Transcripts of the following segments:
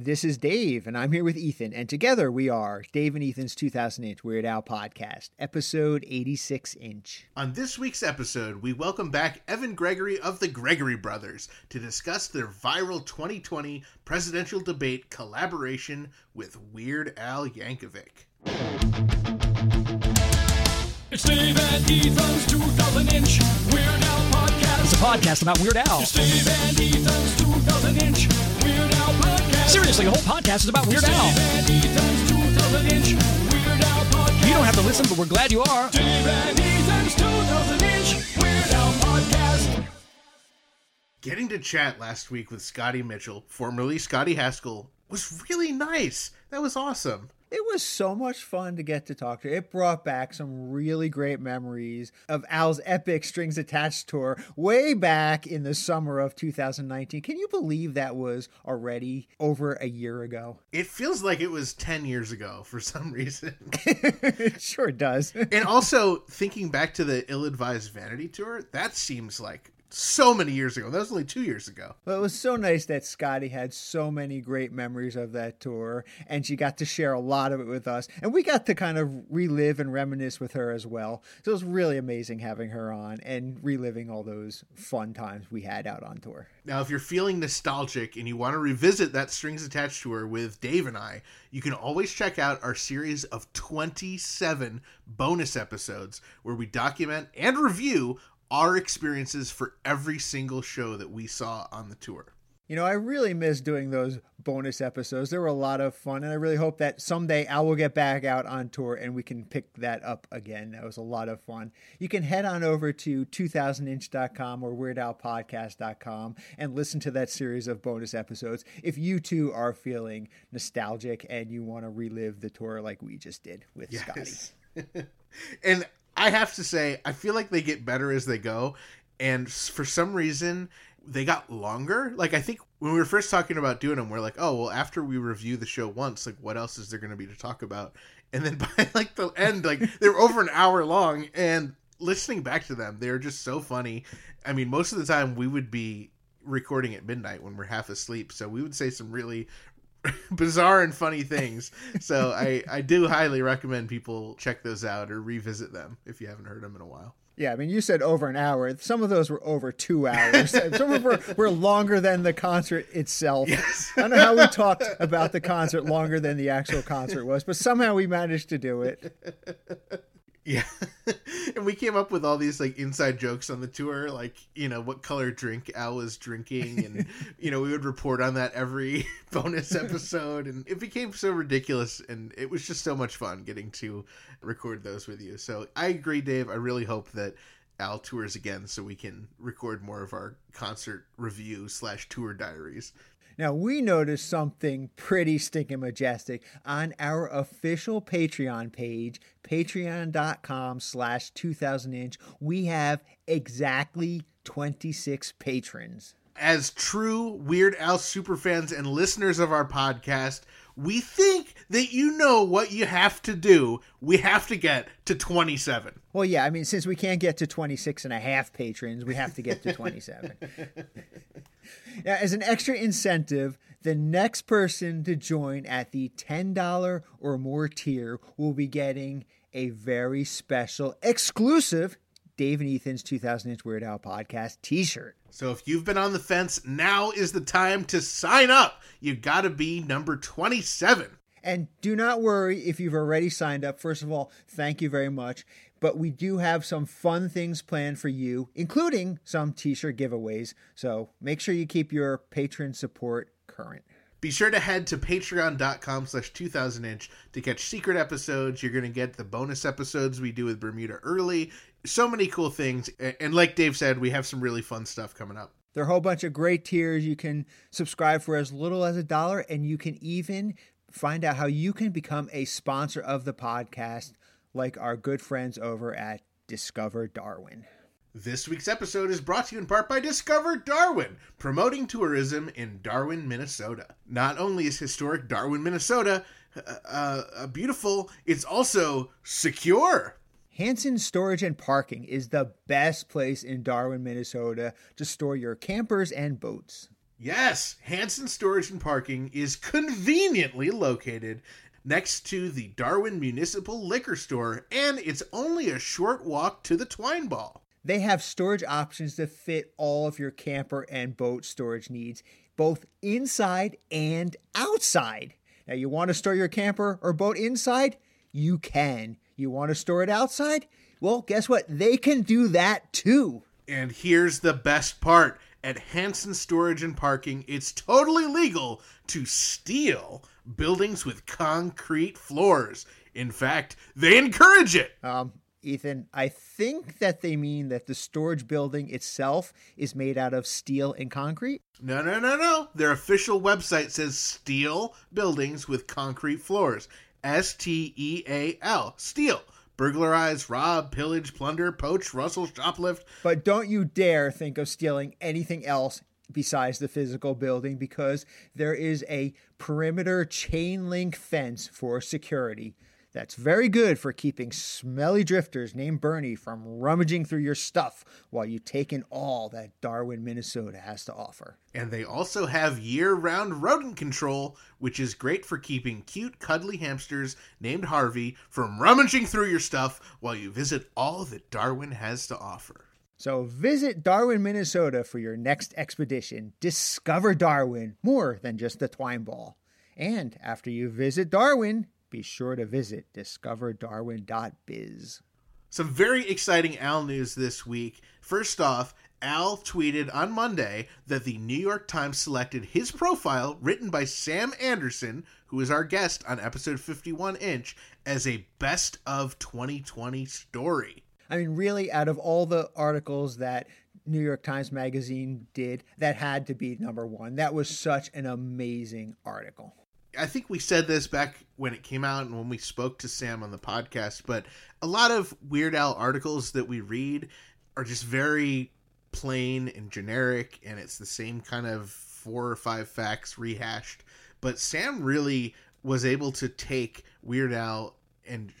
This is Dave, and I'm here with Ethan, and together we are Dave and Ethan's 2000 Inch Weird Al podcast, episode 86 inch. On this week's episode, we welcome back Evan Gregory of the Gregory Brothers to discuss their viral 2020 presidential debate collaboration with Weird Al Yankovic. It's Dave and Ethan's 2000 inch Weird Al podcast. It's a podcast about Weird Al. It's Dave and Ethan's 2000 inch Weird Al podcast. Seriously, the whole podcast is about Weird Al. Dave and Ethan's 2000 inch Weird Al podcast. You don't have to listen, but we're glad you are. Dave and Ethan's 2000 inch Weird Al podcast. Getting to chat last week with Scotty Mitchell, formerly Scotty Haskell, was really nice. That was awesome. It was so much fun to get to talk to. It brought back some really great memories of Al's epic Strings Attached tour way back in the summer of 2019. Can you believe that was already over a year ago? It feels like it was 10 years ago for some reason. it sure does. and also, thinking back to the ill advised vanity tour, that seems like so many years ago. That was only two years ago. Well, it was so nice that Scotty had so many great memories of that tour, and she got to share a lot of it with us. And we got to kind of relive and reminisce with her as well. So it was really amazing having her on and reliving all those fun times we had out on tour. Now, if you're feeling nostalgic and you want to revisit that Strings Attached tour with Dave and I, you can always check out our series of 27 bonus episodes where we document and review our experiences for every single show that we saw on the tour. You know, I really miss doing those bonus episodes. They were a lot of fun, and I really hope that someday Al will get back out on tour and we can pick that up again. That was a lot of fun. You can head on over to 2000inch.com or weirdalpodcast.com and listen to that series of bonus episodes if you too are feeling nostalgic and you want to relive the tour like we just did with Scotty. And I have to say, I feel like they get better as they go. And for some reason, they got longer. Like, I think when we were first talking about doing them, we're like, oh, well, after we review the show once, like, what else is there going to be to talk about? And then by like the end, like, they were over an hour long. And listening back to them, they're just so funny. I mean, most of the time, we would be recording at midnight when we're half asleep. So we would say some really bizarre and funny things. So I, I do highly recommend people check those out or revisit them if you haven't heard them in a while. Yeah, I mean, you said over an hour. Some of those were over two hours. Some of them were, were longer than the concert itself. Yes. I don't know how we talked about the concert longer than the actual concert was, but somehow we managed to do it. Yeah. and we came up with all these like inside jokes on the tour, like, you know, what color drink Al was drinking. And, you know, we would report on that every bonus episode. And it became so ridiculous. And it was just so much fun getting to record those with you. So I agree, Dave. I really hope that Al tours again so we can record more of our concert review slash tour diaries. Now, we noticed something pretty stinking majestic on our official Patreon page, patreon.com slash 2000inch. We have exactly 26 patrons. as true Weird Al superfans and listeners of our podcast, we think that you know what you have to do. We have to get to 27. Well, yeah, I mean, since we can't get to 26 and a half patrons, we have to get to 27. as an extra incentive, the next person to join at the $10 or more tier will be getting a very special, exclusive Dave and Ethan's 2000 Inch Weird Al podcast t shirt. So if you've been on the fence, now is the time to sign up. You got to be number 27. And do not worry if you've already signed up. First of all, thank you very much. But we do have some fun things planned for you, including some t shirt giveaways. So make sure you keep your patron support current. Be sure to head to patreon.com slash 2000inch to catch secret episodes. You're going to get the bonus episodes we do with Bermuda early. So many cool things. And like Dave said, we have some really fun stuff coming up. There are a whole bunch of great tiers. You can subscribe for as little as a dollar, and you can even find out how you can become a sponsor of the podcast, like our good friends over at Discover Darwin. This week's episode is brought to you in part by Discover Darwin, promoting tourism in Darwin, Minnesota. Not only is historic Darwin, Minnesota uh, uh, beautiful, it's also secure. Hanson Storage and Parking is the best place in Darwin, Minnesota to store your campers and boats. Yes, Hanson Storage and Parking is conveniently located next to the Darwin Municipal Liquor Store, and it's only a short walk to the Twine Ball. They have storage options that fit all of your camper and boat storage needs, both inside and outside. Now, you want to store your camper or boat inside? You can. You want to store it outside? Well, guess what? They can do that too. And here's the best part at Hanson Storage and Parking, it's totally legal to steal buildings with concrete floors. In fact, they encourage it. Um, Ethan, I think that they mean that the storage building itself is made out of steel and concrete. No, no, no, no. Their official website says steel buildings with concrete floors. S T E A L. Steel. Burglarize, rob, pillage, plunder, poach, rustle, shoplift. But don't you dare think of stealing anything else besides the physical building because there is a perimeter chain link fence for security. That's very good for keeping smelly drifters named Bernie from rummaging through your stuff while you take in all that Darwin, Minnesota has to offer. And they also have year round rodent control, which is great for keeping cute, cuddly hamsters named Harvey from rummaging through your stuff while you visit all that Darwin has to offer. So visit Darwin, Minnesota for your next expedition. Discover Darwin more than just the twine ball. And after you visit Darwin, be sure to visit discoverdarwin.biz. Some very exciting Al news this week. First off, Al tweeted on Monday that the New York Times selected his profile, written by Sam Anderson, who is our guest on episode 51 inch, as a best of 2020 story. I mean, really, out of all the articles that New York Times Magazine did, that had to be number one. That was such an amazing article. I think we said this back when it came out and when we spoke to Sam on the podcast, but a lot of Weird Al articles that we read are just very plain and generic, and it's the same kind of four or five facts rehashed. But Sam really was able to take Weird Al and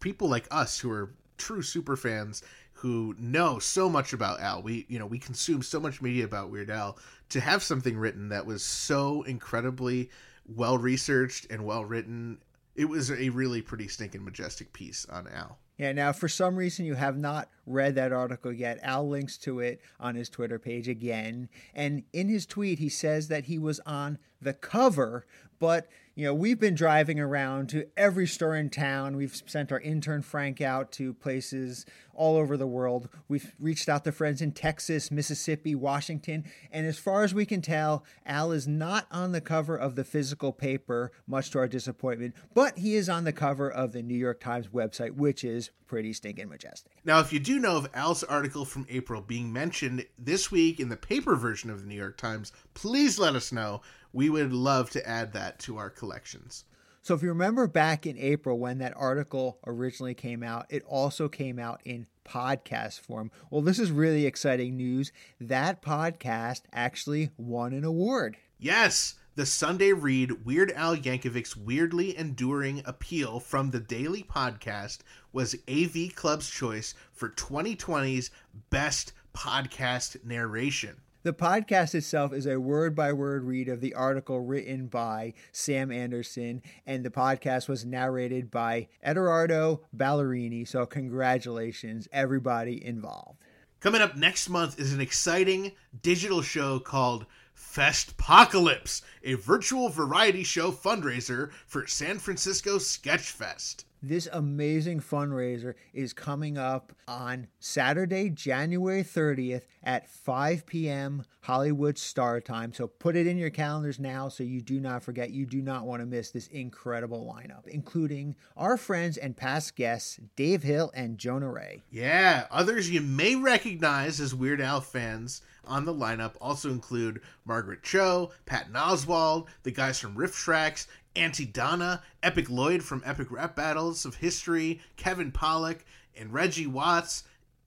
people like us who are true super fans who know so much about Al. We you know we consume so much media about Weird Al to have something written that was so incredibly well researched and well written. It was a really pretty stinking majestic piece on Al. Yeah, now for some reason you have not read that article yet, Al links to it on his Twitter page again. And in his tweet, he says that he was on the cover, but you know, we've been driving around to every store in town. We've sent our intern Frank out to places all over the world. We've reached out to friends in Texas, Mississippi, Washington, and as far as we can tell, Al is not on the cover of the physical paper, much to our disappointment, but he is on the cover of the New York Times website, which is pretty stinking majestic. Now, if you do know of Al's article from April being mentioned this week in the paper version of the New York Times, please let us know. We would love to add that to our collections. So, if you remember back in April when that article originally came out, it also came out in podcast form. Well, this is really exciting news. That podcast actually won an award. Yes, the Sunday Read Weird Al Yankovic's weirdly enduring appeal from the Daily Podcast was AV Club's choice for 2020's Best Podcast Narration. The podcast itself is a word by word read of the article written by Sam Anderson, and the podcast was narrated by Eduardo Ballerini. So, congratulations, everybody involved. Coming up next month is an exciting digital show called Festpocalypse, a virtual variety show fundraiser for San Francisco Sketchfest. This amazing fundraiser is coming up on Saturday, January 30th at 5 p.m. Hollywood Star Time. So put it in your calendars now so you do not forget. You do not want to miss this incredible lineup, including our friends and past guests, Dave Hill and Jonah Ray. Yeah, others you may recognize as Weird Al fans on the lineup also include Margaret Cho, Patton Oswalt, the guys from RiffTrax, Aunty Donna, Epic Lloyd from Epic Rap Battles of History, Kevin Pollak, and Reggie Watts,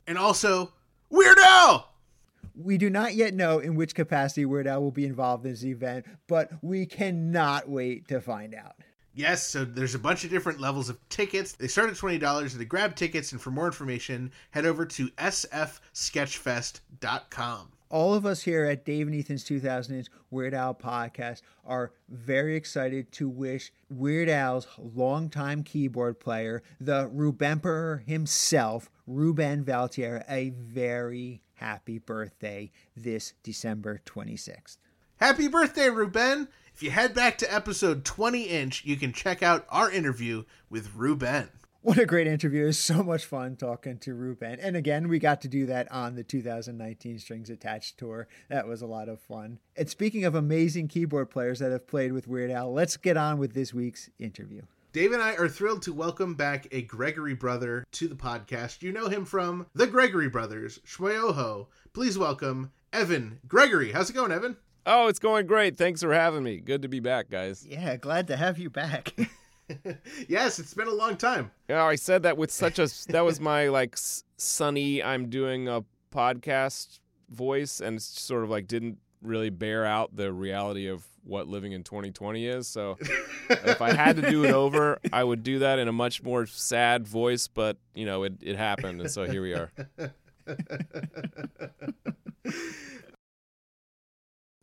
and also Weird Al! We do not yet know in which capacity Weird Al will be involved in this event, but we cannot wait to find out. Yes, so there's a bunch of different levels of tickets. They start at $20 and to grab tickets, and for more information, head over to sfsketchfest.com. all of us here at Dave and Ethan's 2000 Inch Weird Al podcast are very excited to wish Weird Al's longtime keyboard player, the Rubemperor himself, Ruben Valtierra, a very happy birthday this December 26th. Happy birthday, Ruben! If you head back to episode 20 inch, you can check out our interview with Ruben. What a great interview. It was so much fun talking to Ruben. And again, we got to do that on the 2019 Strings Attached tour. That was a lot of fun. And speaking of amazing keyboard players that have played with Weird Al, let's get on with this week's interview. Dave and I are thrilled to welcome back a Gregory brother to the podcast. You know him from the Gregory Brothers, Schmoyoho. Please welcome Evan Gregory. How's it going, Evan? Oh, it's going great. Thanks for having me. Good to be back, guys. Yeah, glad to have you back. yes, it's been a long time. Yeah, I said that with such a that was my like s- sunny I'm doing a podcast voice and it's sort of like didn't really bear out the reality of what living in 2020 is. So if I had to do it over, I would do that in a much more sad voice, but you know, it it happened and so here we are.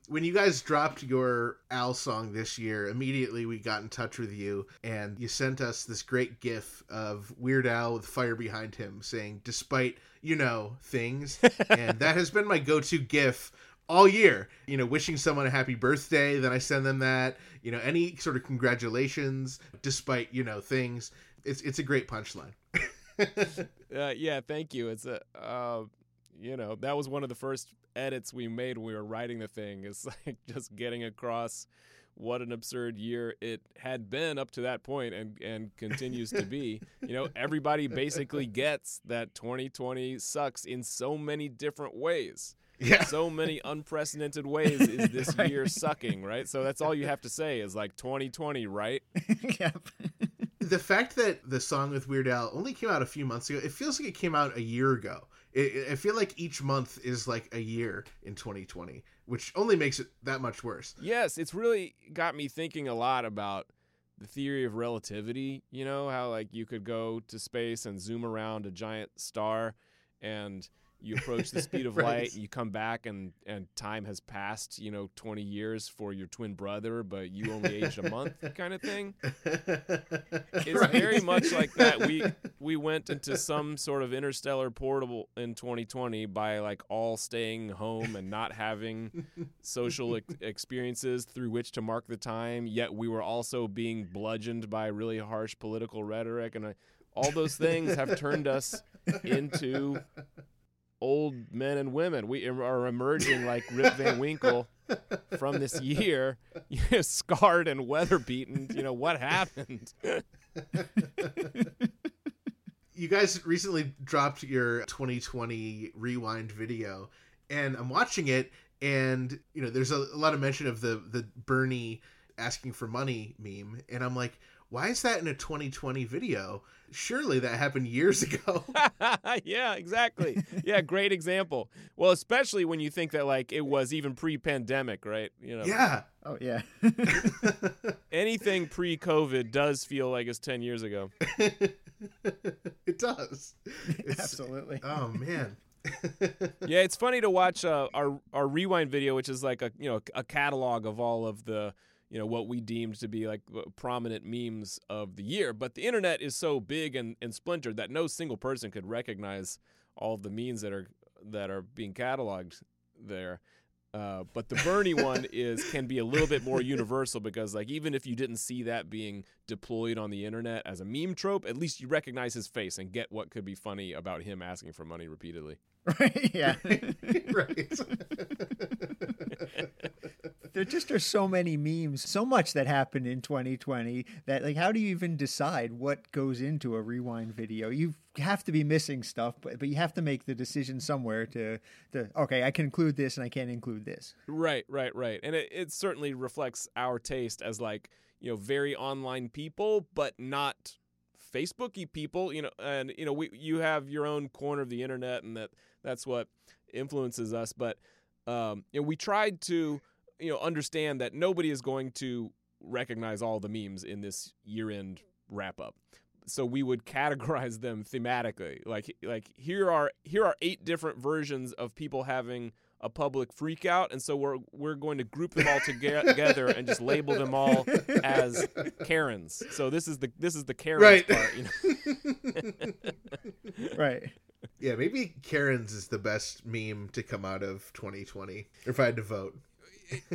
when you guys dropped your Al song this year, immediately we got in touch with you and you sent us this great gif of Weird Al with fire behind him saying, despite, you know, things. and that has been my go to gif all year. You know, wishing someone a happy birthday, then I send them that. You know, any sort of congratulations, despite, you know, things. It's, it's a great punchline. Uh, yeah, thank you. It's a, uh, you know, that was one of the first edits we made when we were writing the thing. Is like just getting across what an absurd year it had been up to that point and and continues to be. You know, everybody basically gets that 2020 sucks in so many different ways. Yeah. So many unprecedented ways is this year sucking, right? So that's all you have to say is like 2020, right? yep. the fact that the song with Weird Al only came out a few months ago, it feels like it came out a year ago. I feel like each month is like a year in 2020, which only makes it that much worse. Yes, it's really got me thinking a lot about the theory of relativity. You know, how like you could go to space and zoom around a giant star and you approach the speed of Right. light, you come back and and time has passed, you know, 20 years for your twin brother, but you only aged a month kind of thing. It's Right. very much like that. We we went into some sort of interstellar portal in 2020 by like all staying home and not having social ex- experiences through which to mark the time. Yet we were also being bludgeoned by really harsh political rhetoric, and uh, all those things have turned us into old men and women. We are emerging like Rip Van Winkle from this year, scarred and weather beaten. You know what happened? you guys recently dropped your 2020 rewind video and i'm watching it and you know there's a, a lot of mention of the the bernie asking for money meme and i'm like why is that in a 2020 video surely that happened years ago yeah, exactly. Yeah, great example. Well, especially when you think that like it was even pre-pandemic, right? You know, yeah Oh, yeah. anything pre-COVID does feel like it's ten years ago. it does It's- Absolutely. oh man Yeah, it's funny to watch uh, our our rewind video, which is like a you know a catalog of all of the you know what we deemed to be like prominent memes of the year. But the internet is so big and, and splintered that no single person could recognize all of the memes that are that are being cataloged there. Uh, but the Bernie one is can be a little bit more universal because like even if you didn't see that being deployed on the internet as a meme trope, at least you recognize his face and get what could be funny about him asking for money repeatedly. right. Yeah. right there just are so many memes, so much that happened in 2020 that like how do you even decide what goes into a rewind video? You have to be missing stuff, but but you have to make the decision somewhere to to okay, I can include this and I can't include this. Right, right, right. And it, it certainly reflects our taste as like, you know, very online people, but not Facebooky people, you know, and you know, we you have your own corner of the internet and that that's what influences us, but um, you know, we tried to, you know, understand that nobody is going to recognize all the memes in this year-end wrap up. So we would categorize them thematically. Like like here are here are eight different versions of people having a public freak out, and so we're we're going to group them all toge- together and just label them all as Karens. So this is the this is the Karens Right. part. You know? Right. Yeah, maybe Karen's is the best meme to come out of 2020. If I had to vote.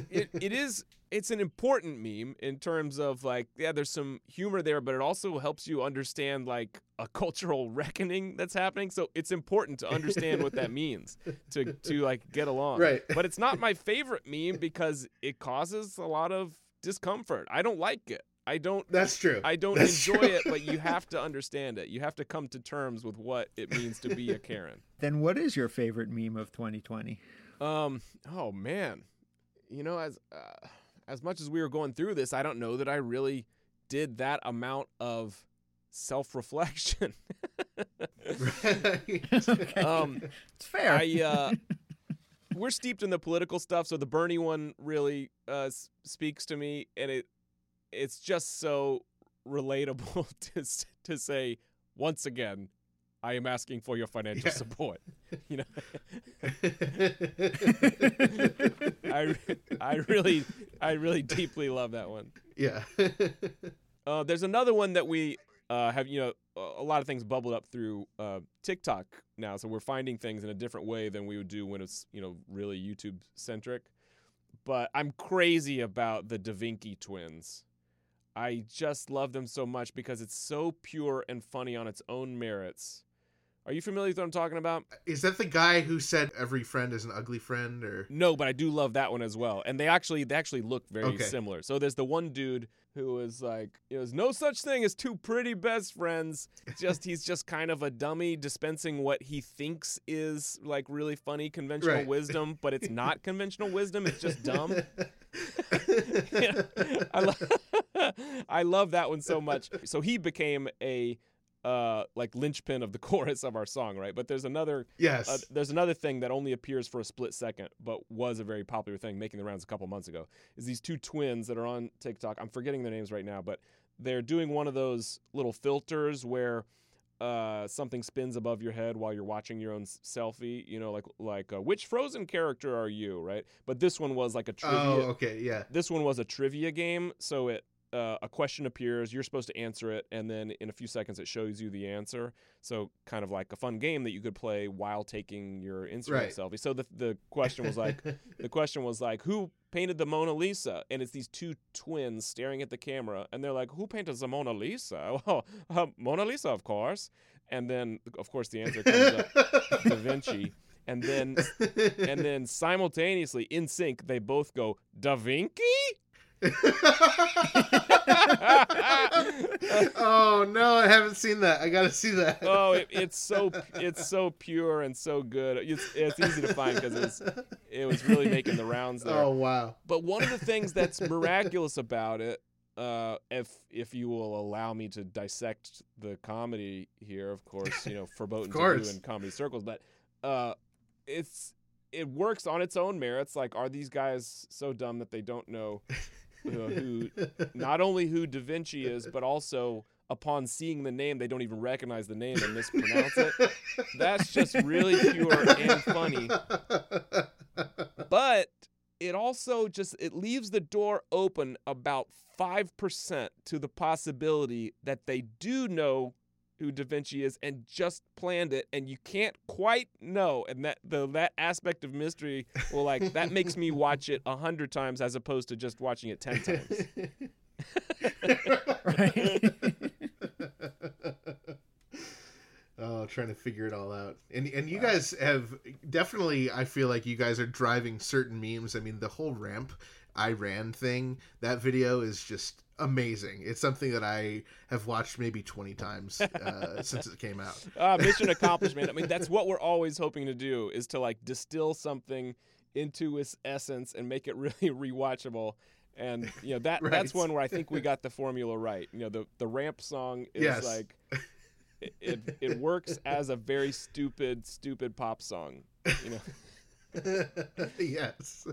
It, it is it's an important meme in terms of like yeah there's some humor there but it also helps you understand like a cultural reckoning that's happening so it's important to understand what that means to to like get along Right. but it's not my favorite meme because it causes a lot of discomfort i don't like it i don't That's true. I don't That's enjoy true. it, but you have to understand it. You have to come to terms with what it means to be a Karen. Then what is your favorite meme of 2020? Um. Oh man, you know, as uh, as much as we were going through this, I don't know that I really did that amount of self-reflection. Right. um, It's fair. I uh, we're steeped in the political stuff, so the Bernie one really uh, speaks to me, and it it's just so relatable to to say once again. I am asking for your financial Yeah. support. You know, I, I really, I really deeply love that one. yeah. Uh, there's another one that we uh, have, you know, a- lot of things bubbled up through uh, TikTok now, so we're finding things in a different way than we would do when it's, you know, really YouTube centric. But I'm crazy about the Da Vinci twins. I just love them so much because it's so pure and funny on its own merits. Are you familiar with what I'm talking about? Is that the guy who said every friend is an ugly friend or No, but I do love that one as well. And they actually they actually look very Okay. similar. So there's the one dude who is like, there's no such thing as two pretty best friends. Just he's just kind of a dummy dispensing what he thinks is like really funny conventional Right. wisdom, but it's not conventional wisdom. It's just dumb. I, lo- I love that one so much. So he became a uh, like linchpin of the chorus of our song, right? But there's another Yes. uh, there's another thing that only appears for a split second, but was a very popular thing, making the rounds a couple months ago. Is these two twins that are on TikTok? I'm forgetting their names right now, but they're doing one of those little filters where uh, something spins above your head while you're watching your own selfie. You know, like like uh, which Frozen character are you, right? But this one was like a trivia oh, okay, yeah. this one was a trivia game so it uh, a question appears you're supposed to answer it and then in a few seconds it shows you the answer. So kind of like a fun game that you could play while taking your instagram Right. selfie. So the, the question was like the question was like who painted the mona lisa? And it's these two twins staring at the camera and they're like who painted the mona lisa? Well uh, mona lisa of course. And then of course the answer comes up da vinci. And then and then simultaneously in sync they both go da vinci oh no, I haven't seen that. I gotta see that. oh, it, it's so it's so pure and so good. It's it's easy to find because it was it was really making the rounds there. Oh wow. But one of the things that's miraculous about it, uh, if if you will allow me to dissect the comedy here, of course, you know, verboten to do in comedy circles, but uh, it's it works on its own merits. Like, are these guys so dumb that they don't know who not only who Da Vinci is, but also upon seeing the name, they don't even recognize the name and mispronounce it. That's just really pure and funny. But it also just it leaves the door open about 5% to the possibility that they do know who Da Vinci is and just planned it and you can't quite know and that the that aspect of mystery well like that makes me watch it a hundred times as opposed to just watching it ten times right? oh, trying to figure it all out. And and you guys have definitely I feel like you guys are driving certain memes. I mean, the whole ramp I ran thing, that video is just amazing. It's something that I have watched maybe 20 times uh, since it came out. uh, mission accomplished man i mean that's what we're always hoping to do is to like distill something into its essence and make it really rewatchable and you know that that's one where i think we got the formula right you know the the ramp song is Yes. like it, it it works as a very stupid stupid pop song you know yes.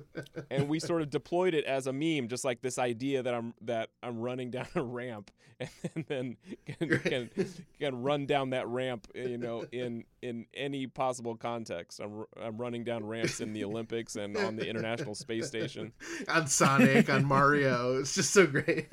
and we sort of deployed it as a meme, just like this idea that I'm that I'm running down a ramp and then can, can, can run down that ramp, you know, in in any possible context. I'm I'm running down ramps in the Olympics and on the International Space Station. on Sonic, on Mario. It's just so great.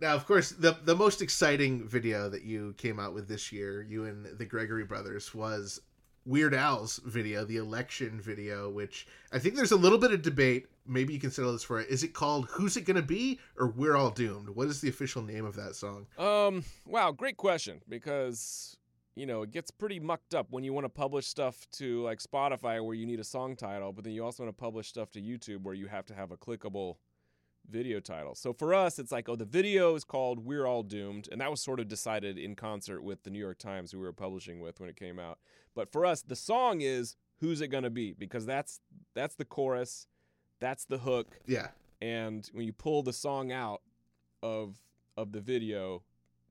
now, of course, the the most exciting video that you came out with this year, you and the Gregory brothers, was Weird Al's video, the election video, which I think there's a little bit of debate. Maybe you can settle this for it. Is it called "Who's It Gonna Be" or "We're All Doomed"? What is the official name of that song? Um, wow, great question because you know it gets pretty mucked up when you want to publish stuff to like Spotify where you need a song title, but then you also want to publish stuff to YouTube where you have to have a clickable video title. So for us, it's like, oh, the video is called "We're All Doomed," and that was sort of decided in concert with the New York Times, who we were publishing with when it came out. But for us, the song is "Who's It Gonna Be" because that's that's the chorus, that's the hook, Yeah. and when you pull the song out of of the video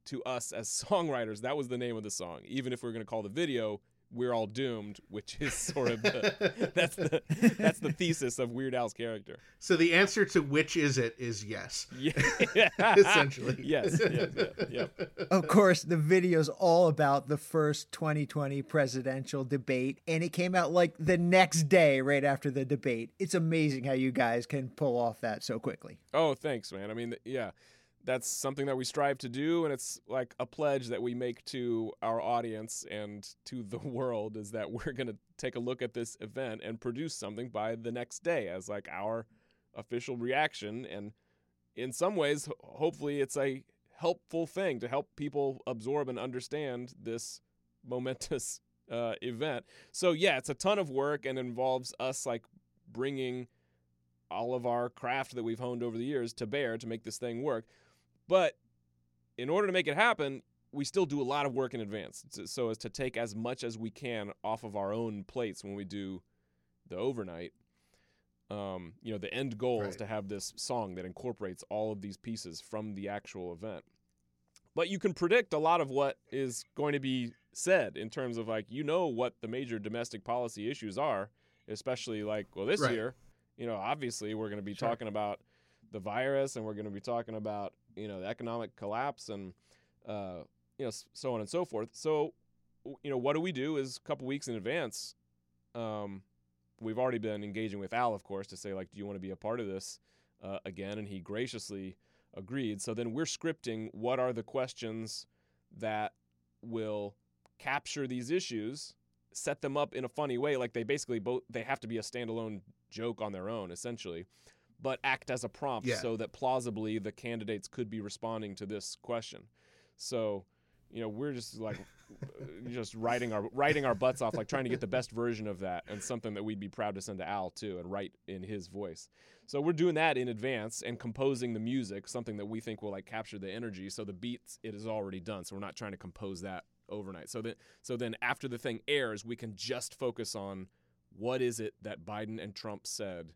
to us as songwriters that was the name of the song even if we going to call the video we're all doomed which is sort of the, that's the that's the thesis of weird al's character So the answer to which is it is yes. yeah Essentially. yes yes yeah, yep. Of course, the video's all about the first 2020 presidential debate, and it came out like the next day, right after the debate. It's amazing how you guys can pull off that so quickly. oh thanks man i mean yeah that's something that we strive to do and it's like a pledge that we make to our audience and to the world is that we're going to take a look at this event and produce something by the next day as like our official reaction. And in some ways hopefully it's a helpful thing to help people absorb and understand this momentous uh, event. So yeah it's a ton of work and involves us like bringing all of our craft that we've honed over the years to bear to make this thing work but in order to make it happen, we still do a lot of work in advance so- as to take as much as we can off of our own plates when we do the overnight. Um, you know, the end goal is to have this song that incorporates all of these pieces from the actual event. But you can predict a lot of what is going to be said in terms of like you know what the major domestic policy issues are, especially like well this Right. year, you know, obviously we're going to be Sure. talking about the virus and we're going to be talking about you know the economic collapse and uh, you know so on and so forth. So you know what do we do is a couple weeks in advance. Um, we've already been engaging with Al, of course, to say like, do you want to be a part of this uh, again? And he graciously agreed. So then we're scripting what are the questions that will capture these issues, set them up in a funny way. Like they basically both they have to be a standalone joke on their own, essentially, but act as a prompt Yeah. so that plausibly the candidates could be responding to this question. So, you know, we're just like just writing our writing our butts off, like trying to get the best version of that, and something that we'd be proud to send to Al too, and write in his voice. So we're doing that in advance and composing the music, something that we think will like capture the energy. So the beats it is already done, so we're not trying to compose that overnight. So that so then after the thing airs, we can just focus on what is it that Biden and Trump said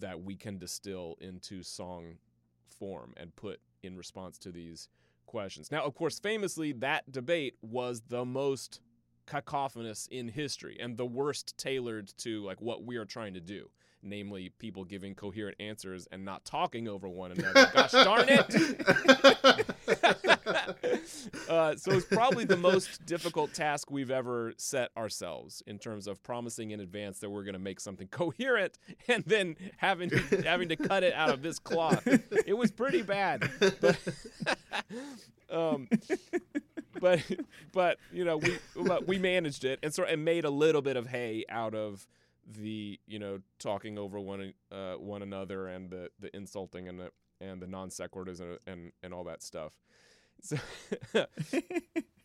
that we can distill into song form and put in response to these questions. Now, of course, famously, that debate was the most cacophonous in history and the worst tailored to like what we are trying to do namely people giving coherent answers and not talking over one another gosh darn it uh, so it's probably the most difficult task we've ever set ourselves in terms of promising in advance that we're going to make something coherent and then having having to cut it out of this cloth. It was pretty bad, but um, but but you know we but we managed it and sort and made a little bit of hay out of the you know talking over one uh, one another and the the insulting and the and the non sequiturs and, and and all that stuff. So,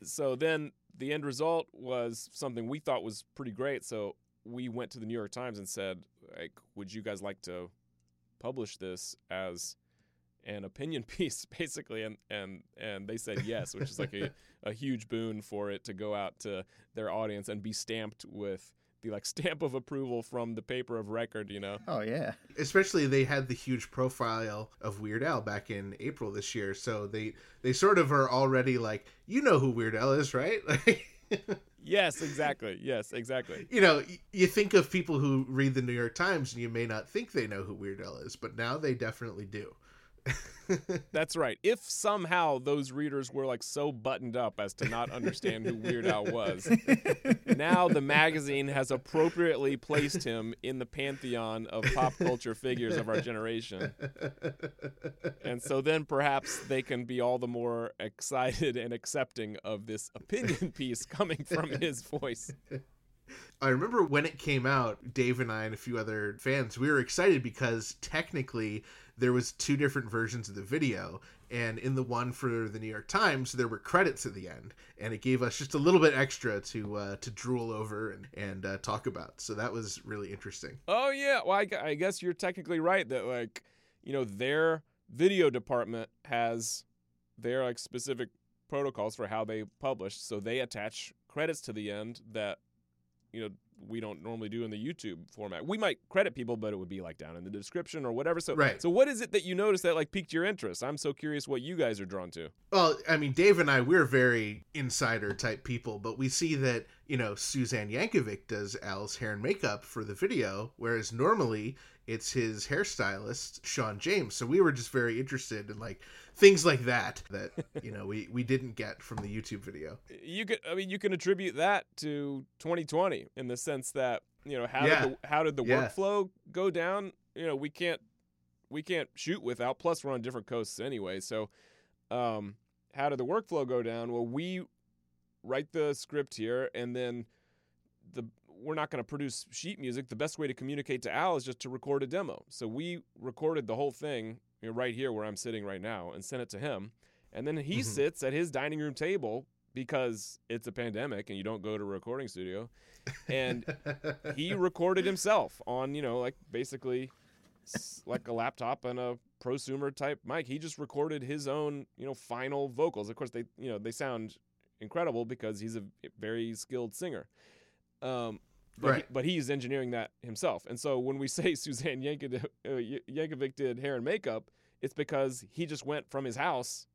so then the end result was something we thought was pretty great. So we went to the New York Times and said, like, would you guys like to publish this as an opinion piece, basically? And and and they said yes, which is like a, a huge boon for it to go out to their audience and be stamped with the like stamp of approval from the paper of record, you know. Oh yeah. Especially they had the huge profile of Weird Al back in April this year, so they they sort of are already like, you know who Weird Al is, right? Yes, exactly. Yes, exactly. you know, you think of people who read the New York Times and you may not think they know who Weird Al is, but now they definitely do. That's right. If somehow those readers were like so buttoned up as to not understand who Weird Al was, now the magazine has appropriately placed him in the pantheon of pop culture figures of our generation. And so then perhaps they can be all the more excited and accepting of this opinion piece coming from his voice. I remember when it came out, Dave and I and a few other fans, we were excited because technically there was two different versions of the video, and in the one for the New York Times, there were credits at the end, and it gave us just a little bit extra to uh, to drool over and and uh, talk about. So that was really interesting. Oh yeah, well I, I guess you're technically right that like you know their video department has their like specific protocols for how they publish, so they attach credits to the end that you know we don't normally do in the YouTube format. We might credit people, but it would be like down in the description or whatever. So Right. so what is it that you noticed that like piqued your interest? I'm so curious what you guys are drawn to. Well, I mean, Dave and I, we're very insider type people, but we see that, you know, Suzanne Yankovic does Al's hair and makeup for the video, whereas normally it's his hairstylist, Sean James. So we were just very interested in like things like that that, you know, we, we didn't get from the YouTube video. You could I mean you can attribute that to 2020 in the sense that you know how Yeah. did the how did the Yeah. workflow go down? You know we can't we can't shoot without. Plus we're on different coasts anyway. So um, how did the workflow go down? Well, we write the script here and then the we're not going to produce sheet music. The best way to communicate to Al is just to record a demo. So we recorded the whole thing you know, right here where I'm sitting right now and sent it to him. And then he Mhm. sits at his dining room table because it's a pandemic and you don't go to a recording studio. And he recorded himself on, you know, like basically like a laptop and a prosumer type mic. He just recorded his own, you know, final vocals. Of course, they, you know, they sound incredible because he's a very skilled singer. Um, but, Right. he- but he's engineering that himself. And so when we say Suzanne Yankovic, uh, Yankovic did hair and makeup, it's because he just went from his house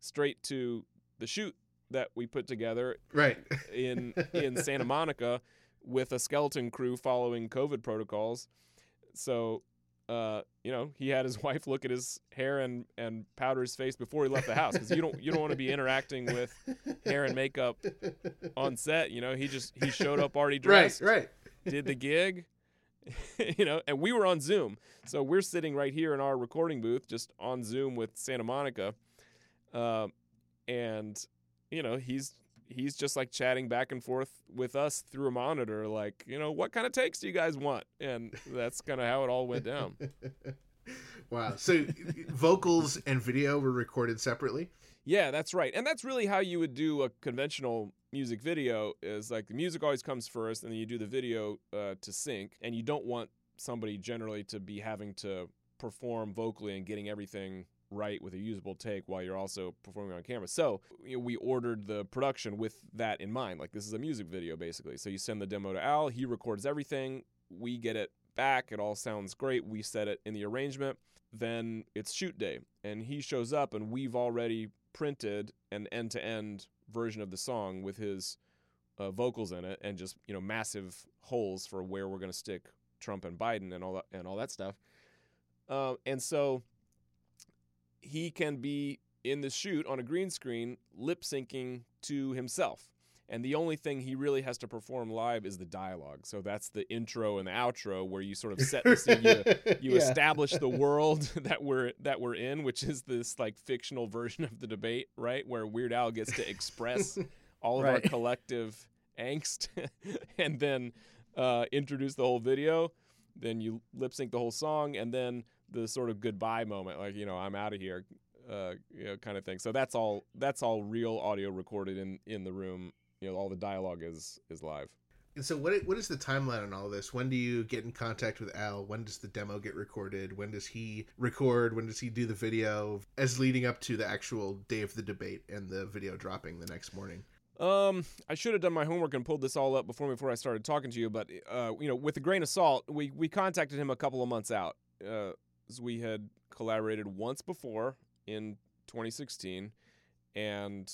straight to the shoot that we put together right. in in Santa Monica with a skeleton crew following COVID protocols. So, uh, you know, he had his wife look at his hair and and powder his face before he left the house because you don't you don't want to be interacting with hair and makeup on set. You know, he just he showed up already dressed, right. right, did the gig. you know, and we were on Zoom, so we're sitting right here in our recording booth, just on Zoom with Santa Monica, um, and you know he's he's just like chatting back and forth with us through a monitor, like you know what kind of takes do you guys want, and that's kind of how it all went down. Wow. So vocals and video were recorded separately? Yeah, that's right. And that's really how you would do a conventional music video is like the music always comes first and then you do the video uh, to sync and you don't want somebody generally to be having to perform vocally and getting everything right with a usable take while you're also performing on camera. So you know, we ordered the production with that in mind. Like this is a music video basically. So you send the demo to Al, he records everything, we get it back, it all sounds great, we set it in the arrangement, then it's shoot day and he shows up and we've already printed an end-to-end version of the song with his uh, vocals in it and just you know massive holes for where we're going to stick Trump and Biden and all that and all that stuff. Uh, and so he can be in the shoot on a green screen lip syncing to himself. And the only thing he really has to perform live is the dialogue. So that's the intro and the outro where you sort of set the scene. You, you Yeah. establish the world that we're that we're in, which is this like fictional version of the debate, right? Where Weird Al gets to express all of our collective angst, and then uh, introduce the whole video. Then you lip sync the whole song, and then the sort of goodbye moment, like you know, I'm out of here, uh, you know, kind of thing. So that's all. That's all real audio recorded in in the room. You know, all the dialogue is is live. And so, what what is the timeline on all this? When do you get in contact with Al? When does the demo get recorded? When does he record? When does he do the video? As leading up to the actual day of the debate and the video dropping the next morning. Um, I should have done my homework and pulled this all up before before I started talking to you. But uh, you know, with a grain of salt, we we contacted him a couple of months out. Uh, we had collaborated once before in 2016, and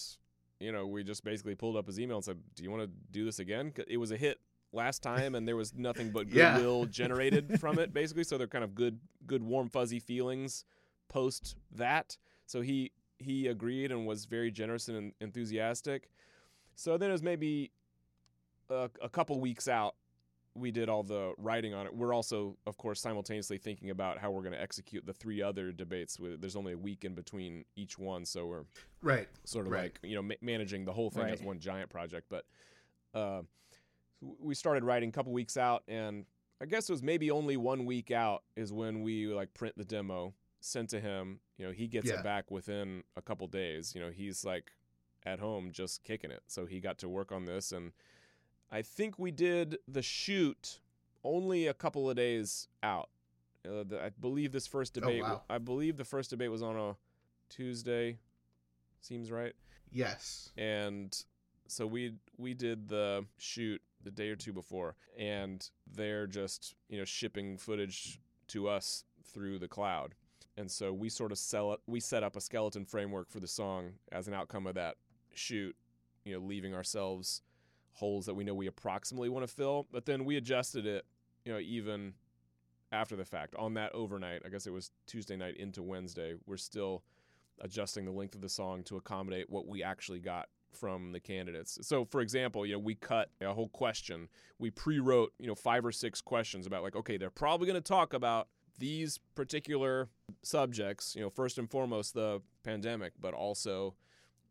you know, we just basically pulled up his email and said, "Do you want to do this again?" It was a hit last time, and there was nothing but Yeah. goodwill generated from it, basically. So they're kind of good, good, warm, fuzzy feelings post that. So he he agreed and was very generous and enthusiastic. So then it was maybe a, a couple weeks out. We did all the writing on it. We're also, of course, simultaneously thinking about how we're going to execute the three other debates. With there's only a week in between each one, so we're Right. sort of Right. like you know ma- managing the whole thing as one giant project. But uh, we started writing a couple weeks out, and I guess it was maybe only one week out is when we like print the demo, sent to him. You know, he gets Yeah. it back within a couple days. You know, he's like at home just kicking it, so he got to work on this, and I think we did the shoot only a couple of days out. Uh, the, I believe this first debate. Oh, wow. I believe the first debate was on a Tuesday. Seems right Yes. and so we we did the shoot the day or two before and they're just you know shipping footage to us through the cloud and so we sort of sell it we set up a skeleton framework for the song as an outcome of that shoot you know leaving ourselves holes that we know we approximately want to fill but then we adjusted it you know even after the fact on that overnight i guess it was tuesday night into wednesday we're still adjusting the length of the song to accommodate what we actually got from the candidates. So for example, you know, we cut a whole question. We pre-wrote, you know, five or six questions about like, okay, they're probably going to talk about these particular subjects, you know, first and foremost the pandemic, but also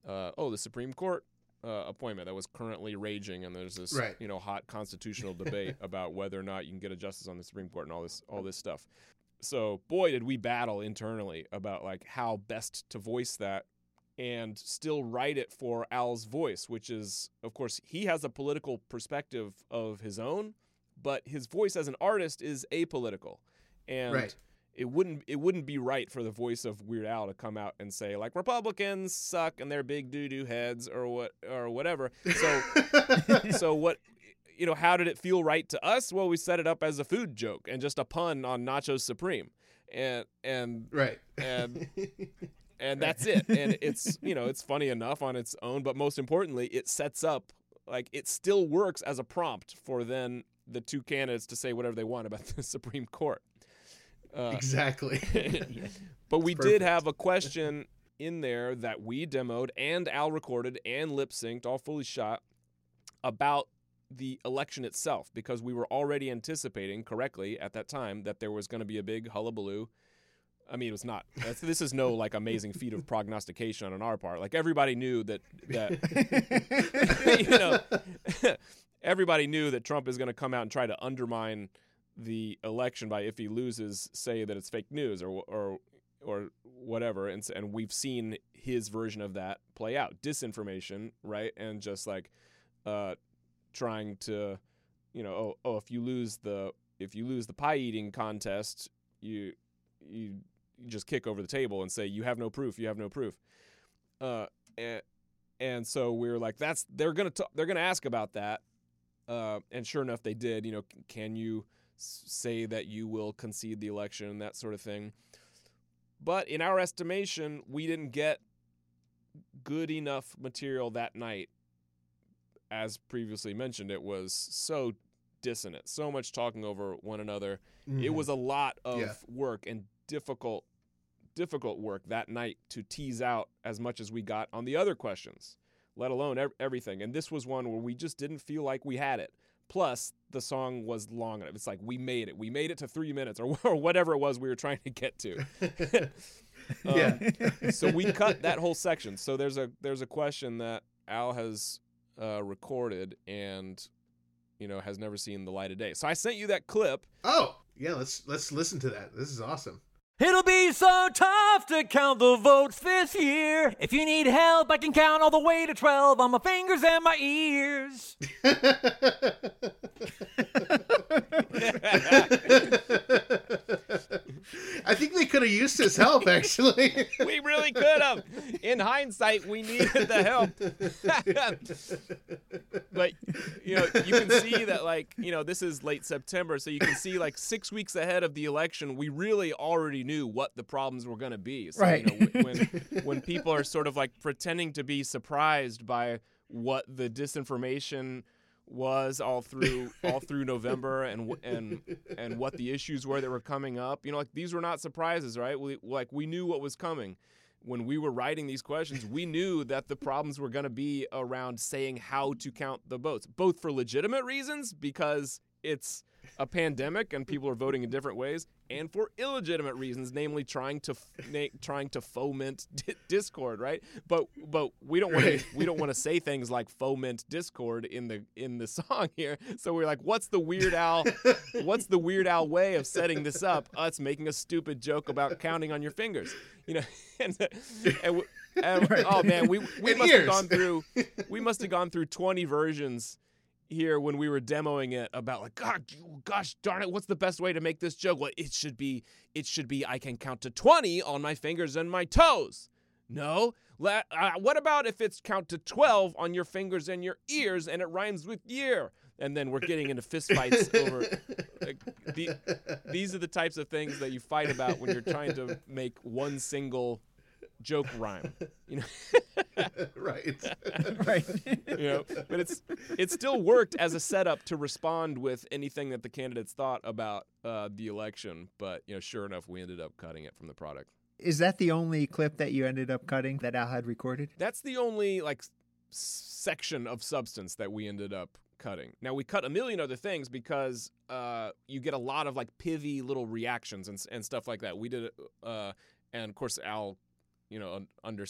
uh, oh, the Supreme Court uh, appointment that was currently raging, and there's this Right. you know hot constitutional debate about whether or not you can get a justice on the Supreme Court and all this all this stuff. So boy, did we battle internally about like how best to voice that and still write it for Al's voice, which is, of course, he has a political perspective of his own, but his voice as an artist is apolitical, and Right. It wouldn't it wouldn't be right for the voice of Weird Al to come out and say like Republicans suck and they're big doo doo heads or what or whatever. So so what you know how did it feel right to us? Well we set it up as a food joke and just a pun on nachos supreme. And and right. and and that's it. And it's you know it's funny enough on its own but most importantly it sets up like it still works as a prompt for then the two candidates to say whatever they want about the supreme court uh, exactly. but we It's did have a question in there that we demoed and Al recorded and lip synced, all fully shot, about the election itself because we were already anticipating correctly at that time that there was going to be a big hullabaloo. I mean, it was not. This is no like amazing feat of prognostication on our part. Like everybody knew that that you know everybody knew that Trump is going to come out and try to undermine the election by if he loses, say that it's fake news or or or whatever. And and we've seen his version of that play out, disinformation, right? And just like uh, trying to, you know, oh, oh, if you lose the if you lose the pie eating contest, you you you just kick over the table and say you have no proof, you have no proof. Uh, and, and so we were like, that's they're gonna t- they're gonna ask about that. Uh, and sure enough, they did. You know, can you say that you will concede the election, and that sort of thing? But in our estimation, we didn't get good enough material that night. As previously mentioned, it was so dissonant, so much talking over one another. It Mhm. was a lot of Yeah. work and difficult, difficult work that night to tease out as much as we got on the other questions, let alone everything. And this was one where we just didn't feel like we had it. Plus, the song was long enough. It's like we made it. We made it to three minutes or, or whatever it was we were trying to get to. yeah. Um, so we cut that whole section. So there's a there's a question that Al has uh, recorded and you know has never seen the light of day. So I sent you that clip. Oh, yeah. Let's let's listen to that. This is awesome. It'll be so tough to count the votes this year. If you need help, I can count all the way to 12 on my fingers and my ears. I think they could have used his help, actually. we really could have. In hindsight, we needed the help. but you know, you can see that like you know this is late September, so you can see like six weeks ahead of the election, we really already knew what the problems were going to be. So, Right. You know, when when people are sort of like pretending to be surprised by what the disinformation was all through all through November and and and what the issues were that were coming up. You know, like these were not surprises, right? We like we knew what was coming. When we were writing these questions, we knew that the problems were going to be around saying how to count the votes, both for legitimate reasons because it's a pandemic and people are voting in different ways, and for illegitimate reasons, namely trying to f- na- trying to foment di- discord, right? But but we don't want to Right. we don't want to say things like foment discord in the in the song here. So we're like, what's the Weird Al? what's the Weird Al way of setting this up? Us making a stupid joke about counting on your fingers, you know? and, and, w- and oh man, we we And must have gone through we must have gone through twenty versions here when we were demoing it about like God, gosh darn it, what's the best way to make this joke? Well, it should be it should be I can count to twenty on my fingers and my toes. No, La- uh, what about if it's count to twelve on your fingers and your ears and it rhymes with year? And then we're getting into fistfights over. Like, the, these are the types of things that you fight about when you're trying to make one single joke rhyme. You know. right. right. you know but it's it still worked as a setup to respond with anything that the candidates thought about uh, the election but you know sure enough we ended up cutting it from the product Is that the only clip that you ended up cutting that Al had recorded? that's the only like section of substance that we ended up cutting now we cut a million other things because uh, you get a lot of like pithy little reactions and, and stuff like that we did it uh, and of course al you know un- under,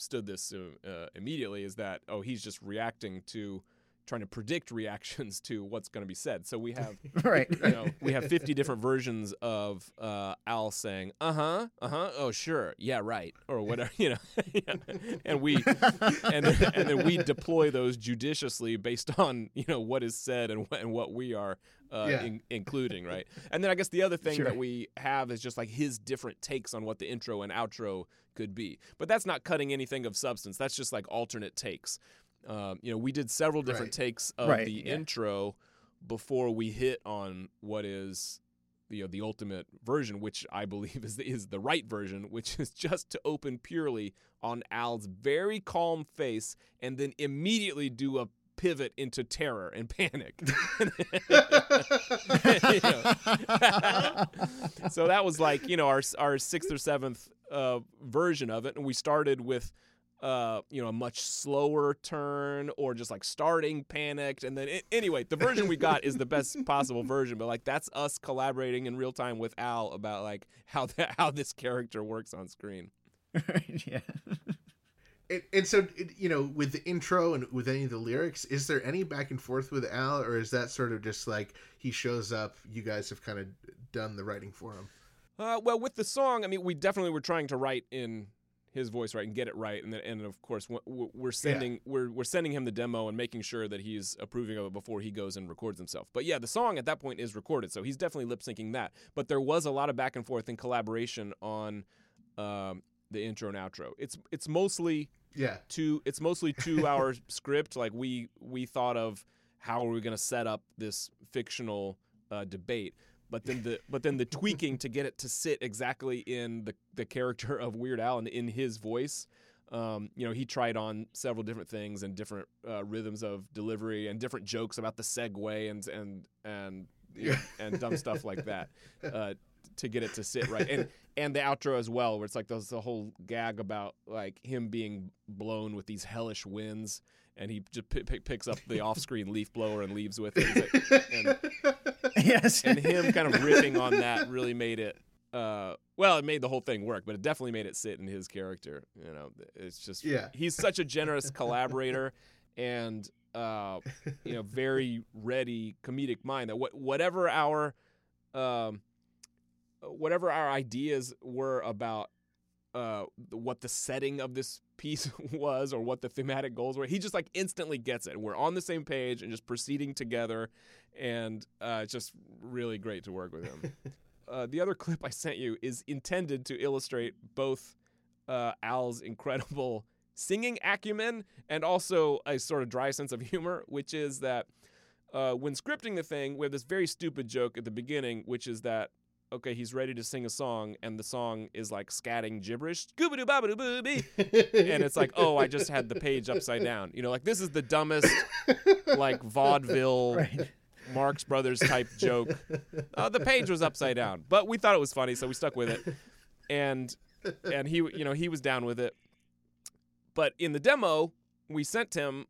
understood this uh, immediately is that oh he's just reacting to trying to predict reactions to what's going to be said so we have right. you know, we have 50 different versions of uh, Al saying, uh huh, uh huh, oh, sure, yeah, right, or whatever, you know. And we, and, and then we deploy those judiciously based on, you know, what is said and, what- and what we are uh, Yeah. in, including, right? And then I guess the other thing Sure. that we have is just like his different takes on what the intro and outro could be. But that's not cutting anything of substance. That's just like alternate takes. Um, you know, we did several different Right. takes of Right, the yeah. intro before we hit on what is you know the ultimate version, which I believe is the, is the right version, which is just to open purely on Al's very calm face and then immediately do a pivot into terror and panic. So that was like you know our our sixth or seventh uh, version of it, and we started with uh, you know a much slower turn or just like starting panicked, and then a- anyway, the version we got is the best possible version. But like that's us collaborating in real time with Al about like how that how this character works on screen. right. Yeah. And, and so, it- you know, with the intro and with any of the lyrics, is there any back and forth with Al, or is that sort of just like he shows up, you guys have kind of done the writing for him? Uh, well, with the song, I mean, we definitely were trying to write in his voice, right, and get it right, and then, and of course, we're sending we're we're sending him the demo and making sure that he's approving of it before he goes and records himself. But yeah, the song at that point is recorded, so he's definitely lip syncing that. But there was a lot of back and forth and collaboration on um, the intro and outro. It's it's mostly Yeah. two it's mostly two hour script like we we thought of how are we going to set up this fictional uh, debate but then the but then the tweaking to get it to sit exactly in the the character of Weird Al and in his voice um, you know he tried on several different things and different uh, rhythms of delivery and different jokes about the segue and and and you know, and dumb stuff like that uh, to get it to sit right. And and the outro as well where it's like there's the whole gag about like him being blown with these hellish winds and he just p- p- picks up the off-screen leaf blower and leaves with it He's like- and, yes. and him kind of ripping on that really made it uh, well it made the whole thing work but it definitely made it sit in his character you know it's just Yeah. he's such a generous collaborator and uh, you know very ready comedic mind that what whatever our um, whatever our ideas were about uh, what the setting of this piece was or what the thematic goals were, he just like instantly gets it. We're on the same page and just proceeding together, and uh, it's just really great to work with him. uh, the other clip I sent you is intended to illustrate both uh, Al's incredible singing acumen and also a sort of dry sense of humor, which is that uh, when scripting the thing, we have this very stupid joke at the beginning, which is that okay, he's ready to sing a song, and the song is like scatting gibberish, Scooby-Doo, babadoo, booby. and it's like, oh, I just had the page upside down. You know, like this is the dumbest, like vaudeville, Right. Marx Brothers type joke. Uh, the page was upside down, but we thought it was funny, so we stuck with it. And and he, you know, he was down with it. But in the demo, we sent him.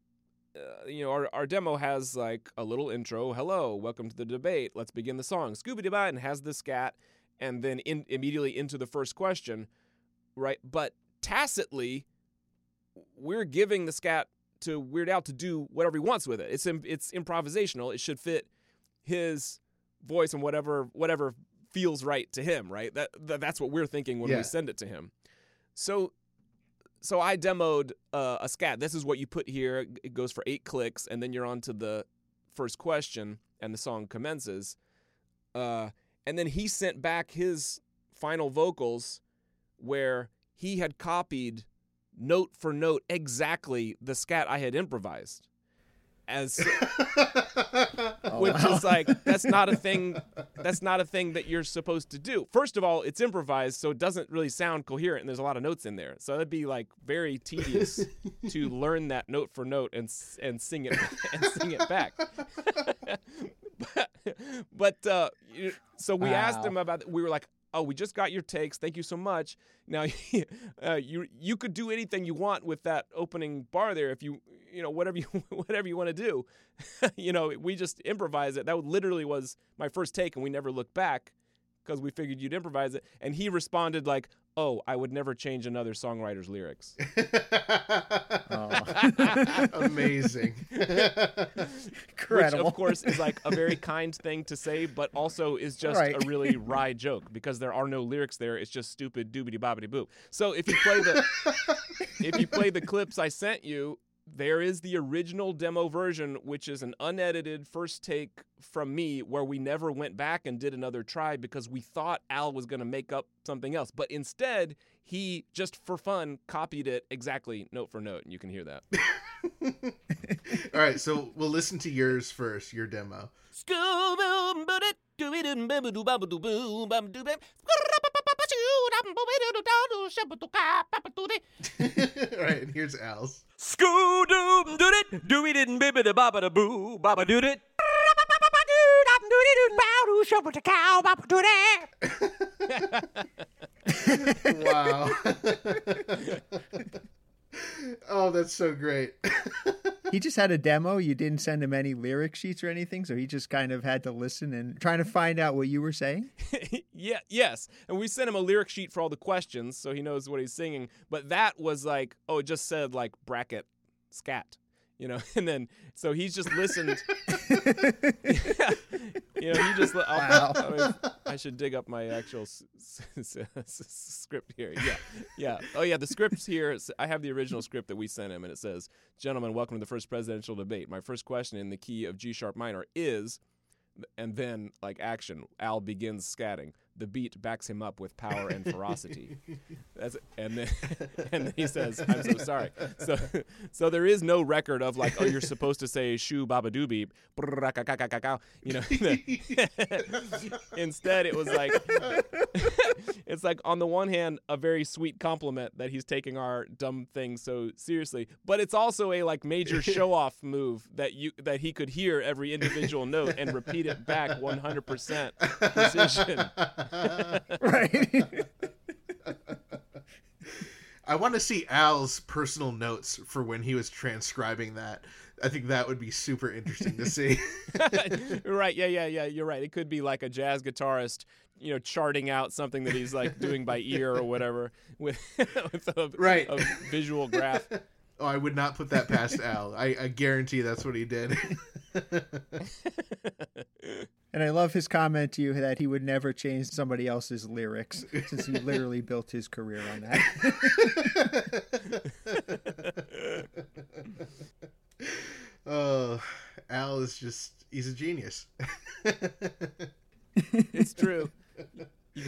Uh, you know, our, our demo has like a little intro. Hello, welcome to the debate. Let's begin the song. Scooby Doo and has the scat, and then in, immediately into the first question, right? But tacitly, we're giving the scat to Weird Al to do whatever he wants with it. It's it's improvisational. It should fit his voice and whatever whatever feels right to him. Right. That, that that's what we're thinking when Yeah. we send it to him. So so I demoed uh, a scat. This is what you put here. It goes for eight clicks, and then you're on to the first question, and the song commences. Uh, and then he sent back his final vocals, where he had copied note for note exactly the scat I had improvised. As which is like that's not a thing that's not a thing that you're supposed to do. First of all, it's improvised, so it doesn't really sound coherent and there's a lot of notes in there. So that'd be like very tedious to learn that note for note and and sing it and sing it back. but but uh, so we asked Wow. him about we were like oh we just got your takes thank you so much. Now uh, you you could do anything you want with that opening bar there if you you know whatever you whatever you want to do. You know we just improvise it. That literally was my first take and we never looked back because we figured you'd improvise it and he responded like oh i would never change another songwriter's lyrics oh. Amazing. incredible. which Incredible. of course is like a very kind thing to say, but also is just Right. a really wry joke because there are no lyrics there. It's just stupid doobity bobbity boop. So if you play the if you play the clips I sent you, there is the original demo version, which is an unedited first take from me, where we never went back and did another try because we thought Al was going to make up something else, but instead he just for fun copied it exactly note for note, and you can hear that. All right, so we'll listen to yours first, your demo. Right, and here's Al's. Scoo doo doo it, dooey didn't bibba da baba da boo, baba doot it. Wow. Oh, that's so great. he just had a demo. You didn't send him any lyric sheets or anything, so he just kind of had to listen and trying to find out what you were saying. yeah, yes. And we sent him a lyric sheet for all the questions so he knows what he's singing. But that was like, oh, it just said like bracket scat, you know. And then so he's just listened. you know, he just. li- Wow. I, mean, I should dig up my actual s- s- s- s- script here. Yeah, yeah. Oh yeah, the script's here. I have the original script that we sent him, and it says, "Gentlemen, welcome to the first presidential debate. My first question in the key of G sharp minor is." and then like action al begins scatting the beat backs him up with power and ferocity. That's, and then and then he says i'm so sorry. So so there is no record of like oh you're supposed to say shoo baba doobie brrrrakakakakakau," you know? Instead it was like it's like on the one hand a very sweet compliment that he's taking our dumb thing so seriously but it's also a like major show off move that you that he could hear every individual note and repeat it back 100% precision right. I want to see Al's personal notes for when he was transcribing that. I think that would be super interesting to see. right yeah yeah yeah you're right it could be like a jazz guitarist you know charting out something that he's like doing by ear or whatever with, with a, Right. a visual graph oh, I would not put that past Al. I, I guarantee that's what he did. And I love his comment to you that he would never change somebody else's lyrics since he literally built his career on that. oh, Al is just, he's a genius. it's true.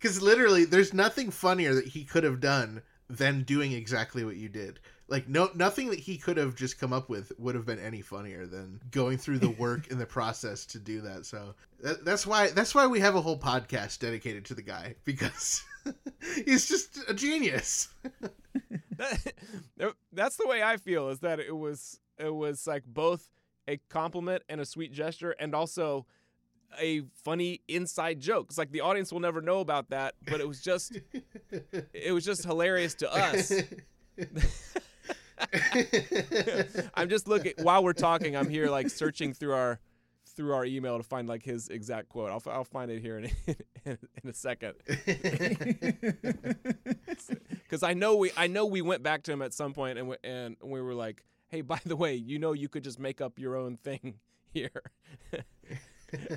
Because literally, there's nothing funnier that he could have done than doing exactly what you did. Like no, nothing that he could have just come up with would have been any funnier than going through the work and the process to do that. So that, that's why that's why we have a whole podcast dedicated to the guy because he's just a genius. that, that's the way I feel. Is that it was it was like both a compliment and a sweet gesture, and also a funny inside joke. It's like the audience will never know about that, but it was just it was just hilarious to us. I'm just looking while we're talking. I'm here like searching through our through our email to find like his exact quote. I'll I'll find it here in in, in a second. Because I know we I know we went back to him at some point and we, and we were like, hey, by the way, you know you could just make up your own thing here.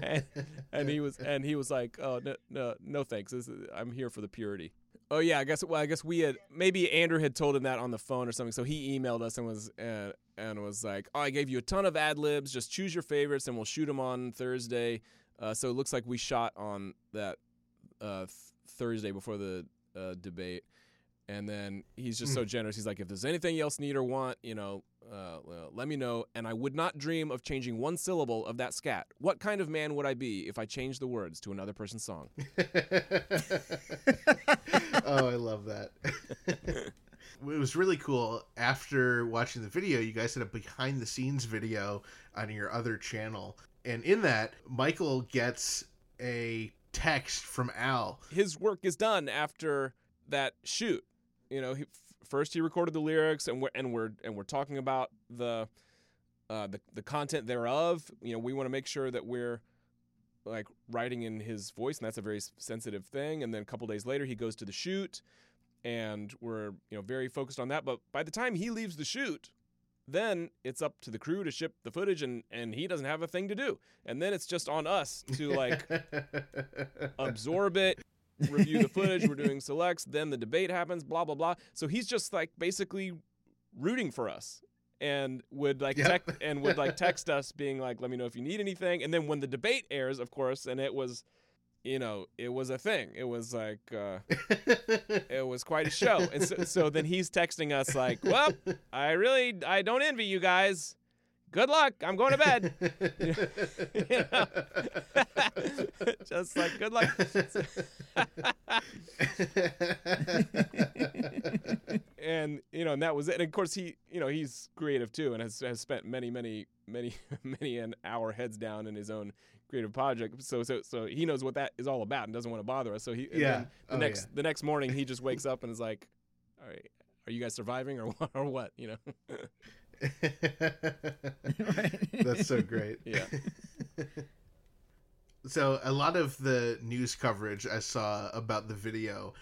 and, and he was and he was like, "Oh no, no, no thanks. This is, I'm here for the purity." Oh yeah, I guess. Well, I guess we had maybe Andrew had told him that on the phone or something. So he emailed us and was and, and was like, "Oh, I gave you a ton of ad libs. Just choose your favorites, and we'll shoot them on Thursday." Uh, so it looks like we shot on that uh, th- Thursday before the uh, debate. And then he's just so generous. He's like, if there's anything else need or want, you know, uh, let me know. And I would not dream of changing one syllable of that scat. What kind of man would I be if I changed the words to another person's song? oh, I love that. it was really cool. After watching the video, you guys had a behind the scenes video on your other channel. And in that, Michael gets a text from Al. His work is done after that shoot. You know, he, first he recorded the lyrics, and we're and we're and we're talking about the uh, the the content thereof. You know, we want to make sure that we're like writing in his voice, and that's a very sensitive thing. And then a couple days later, he goes to the shoot, and we're you know very focused on that. But by the time he leaves the shoot, then it's up to the crew to ship the footage, and and he doesn't have a thing to do. And then it's just on us to like absorb it, review the footage. We're doing selects. Then the debate happens. Blah blah blah. So he's just like basically rooting for us and would like Yep. tec- and would like text us being like let me know if you need anything and then when the debate airs of course and it was you know it was a thing it was like uh it was quite a show and so, so then he's texting us like well i really i don't envy you guys good luck i'm going to bed You know? just like good luck and you know, and that was it. And of course, he, you know, he's creative too, and has has spent many, many, many, many an hour heads down in his own creative project. So, so, so he knows what that is all about and doesn't want to bother us. So he, Yeah. the Oh, next, yeah. the next morning, he just wakes up and is like, "All right, are you guys surviving or what? Or what? You know? That's so great. Yeah. So a lot of the news coverage I saw about the video,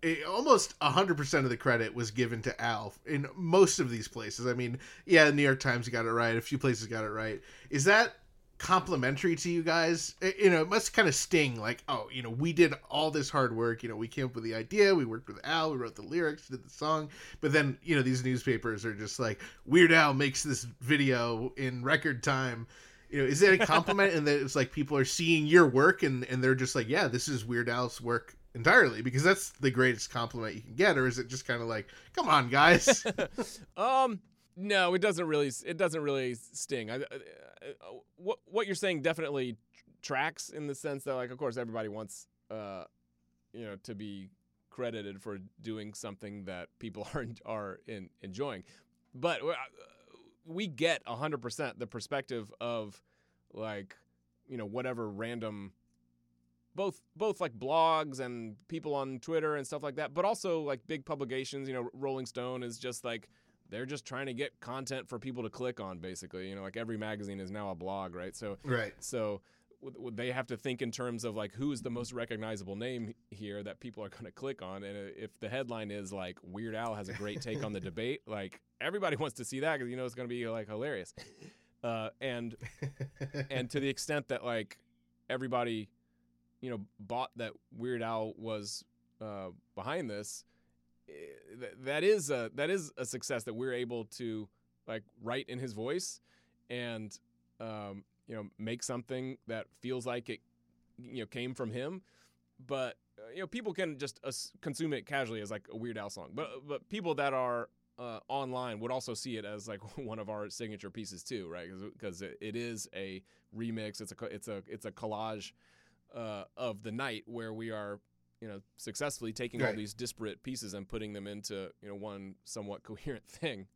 it, almost hundred percent of the credit was given to Al in most of these places. I mean, yeah, the New York Times got it right. A few places got it right. Is that complimentary to you guys? It- you know, it must kind of sting. Like, oh, you know, we did all this hard work. You know, we came up with the idea. We worked with Al. We wrote the lyrics, did the song. But then, you know, these newspapers are just like, Weird Al makes this video in record time you know, is it a compliment and that it's like people are seeing your work and, and they're just like, yeah, this is Weird Al's work entirely because that's the greatest compliment you can get, or is it just kind of like, come on, guys? Um, no, it doesn't really. It doesn't really sting. I, what what you're saying definitely tracks in the sense that, like, of course, everybody wants, uh, you know, to be credited for doing something that people are are in, enjoying. But uh, we get hundred percent the perspective of, like, you know, whatever random both both like blogs and people on Twitter and stuff like that, but also like big publications. You know, Rolling Stone is just like they're just trying to get content for people to click on, basically. You know, like every magazine is now a blog, right? So right. so they have to think in terms of like who's the most recognizable name here that people are going to click on, and uh, if the headline is like Weird Al has a great take on the debate, like everybody wants to see that because you know it's going to be like hilarious. Uh, and and to the extent that like everybody you know bought that Weird Al was uh, behind this th- that is a that is a success that we're able to like write in his voice and um, you know make something that feels like it you know came from him but uh, you know, people can just uh, consume it casually as like a Weird Al song. But but people that are uh, online would also see it as like one of our signature pieces too, right? Because it, it is a remix. It's a it's a it's a collage uh, of the night where we are you know successfully taking all these disparate pieces and putting them into you know one somewhat coherent thing.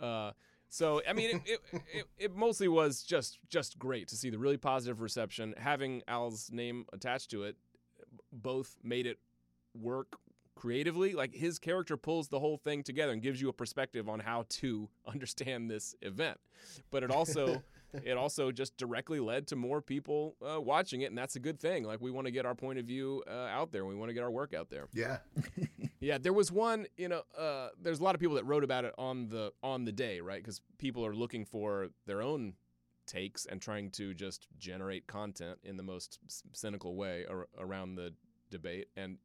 Uh, so I mean, it, it, it, it mostly was just just great to see the really positive reception. Having Al's name attached to it, both made it work creatively. Like his character pulls the whole thing together and gives you a perspective on how to understand this event. But it also it also just directly led to more people uh, watching it, and that's a good thing. Like we want to get our point of view uh, out there. We want to get our work out there. Yeah. Yeah, there was one. You know, uh, there's a lot of people that wrote about it on the on the day, right? Because people are looking for their own takes and trying to just generate content in the most c- cynical way ar- around the debate. And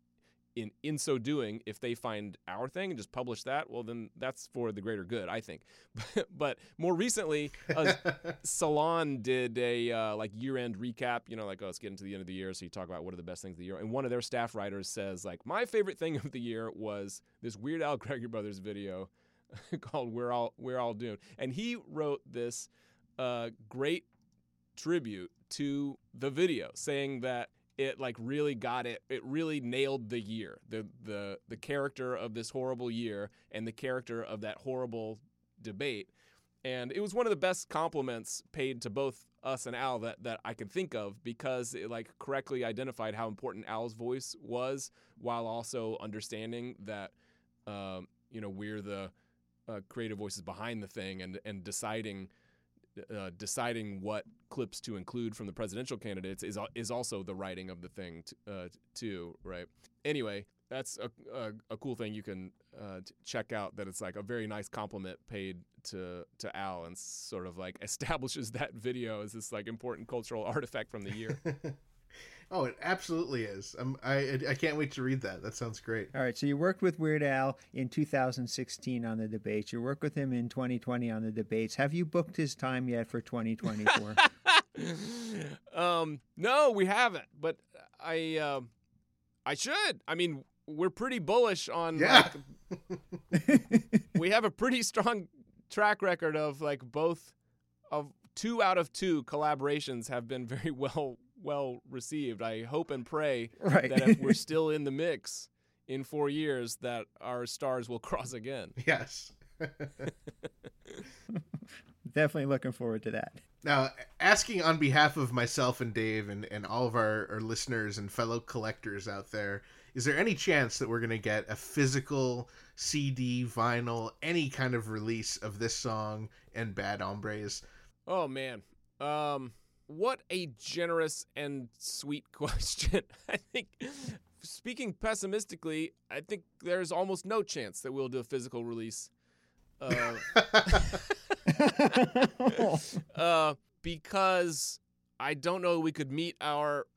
in in so doing, if they find our thing and just publish that, well, then that's for the greater good, I think. but more recently, uh, Salon did a uh, like year end recap. You know, like oh, it's getting to the end of the year, so you talk about what are the best things of the year. And one of their staff writers says like my favorite thing of the year was this Weird Al Gregory Brothers video called "We're All We're All Doomed," and he wrote this uh, great tribute to the video, saying that it like really got it. It really nailed the year, the the the character of this horrible year, and the character of that horrible debate. And it was one of the best compliments paid to both us and Al that, that I could think of because it like correctly identified how important Al's voice was while also understanding that um, you know we're the uh, creative voices behind the thing and and deciding uh, deciding what clips to include from the presidential candidates is is also the writing of the thing t- uh, too, right? Anyway, that's a, a, a cool thing you can uh, t- check out. That it's like a very nice compliment paid to to Al, and sort of like establishes that video as this like important cultural artifact from the year. Oh, it absolutely is. Um, I I can't wait to read that. That sounds great. All right, so you worked with Weird Al in 2016 on the debates. You worked with him in 2020 on the debates. Have you booked his time yet for 2024? um, no, we haven't, but I um I should. I mean, we're pretty bullish on Yeah. like, we have a pretty strong track record of like both of two out of two collaborations have been very well well received. I hope and pray Right. that if we're still in the mix in 4 years that our stars will cross again. Yes. Definitely looking forward to that. Now, asking on behalf of myself and Dave and, and all of our, our listeners and fellow collectors out there, is there any chance that we're going to get a physical CD, vinyl, any kind of release of this song and Bad Hombres? Oh man. Um what a generous and sweet question. I think speaking pessimistically, I think there's almost no chance that we'll do a physical release. Uh, uh, because I don't know we could meet our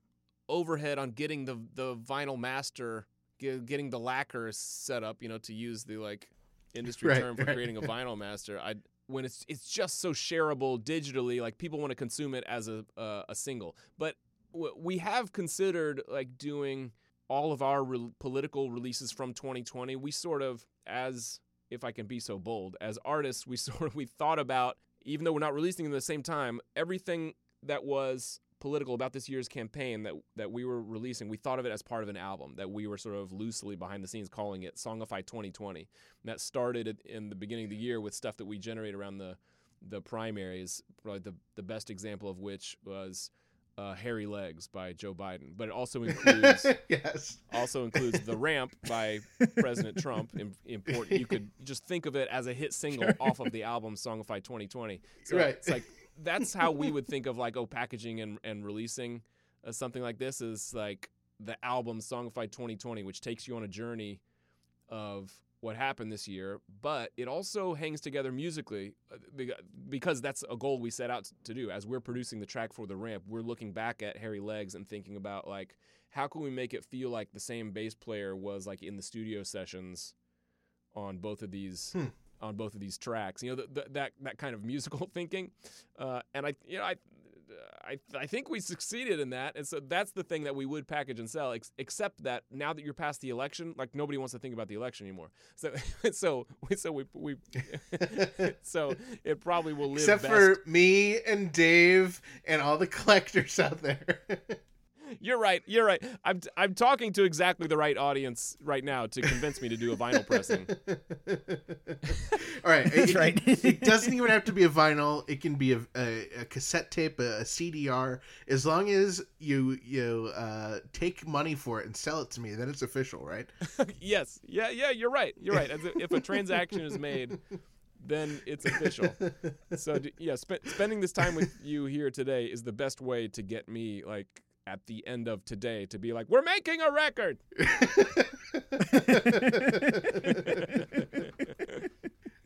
overhead on getting the the vinyl master, getting the lacquer set up, you know, to use the like industry Right, term for right. creating a vinyl master. I when it's it's just so shareable digitally, like people want to consume it as a uh, a single. But w- we have considered like doing all of our re- political releases from 2020. We sort of as if I can be so bold, as artists, we sort of we thought about even though we're not releasing them at the same time, everything that was political about this year's campaign that that we were releasing, we thought of it as part of an album that we were sort of loosely behind the scenes calling it Songify 2020. And that started in the beginning of the year with stuff that we generate around the the primaries. Probably the the best example of which was uh, "Hairy Legs" by Joe Biden, but it also includes yes. also includes "The Ramp" by President Trump. Im- Important. You could just think of it as a hit single off of the album "Songify 2020." So Right. it's like that's how we would think of like oh packaging and and releasing uh, something like this is like the album "Songify 2020," which takes you on a journey of what happened this year, but it also hangs together musically uh, because that's a goal we set out to do. As we're producing the track for the ramp, we're looking back at Hairy Legs and thinking about like how can we make it feel like the same bass player was like in the studio sessions on both of these Hmm. On both of these tracks. You know, th- th- that that kind of musical thinking, uh, and I you know I I I think we succeeded in that, and so that's the thing that we would package and sell. Ex- except that now that you're past the election, like nobody wants to think about the election anymore. So so so we we so it probably will live Except best. for me and Dave and all the collectors out there. You're right. You're right. I'm I'm talking to exactly the right audience right now to convince me to do a vinyl pressing. All right, That's it, right. It, it doesn't even have to be a vinyl. It can be a, a, a cassette tape, a, a CDR. As long as you you uh, take money for it and sell it to me, then it's official, right? yes. Yeah. Yeah. You're right. You're right. As a- If a transaction is made, then it's official. So yeah, sp- spending this time with you here today is the best way to get me like at the end of today to be like, we're making a record.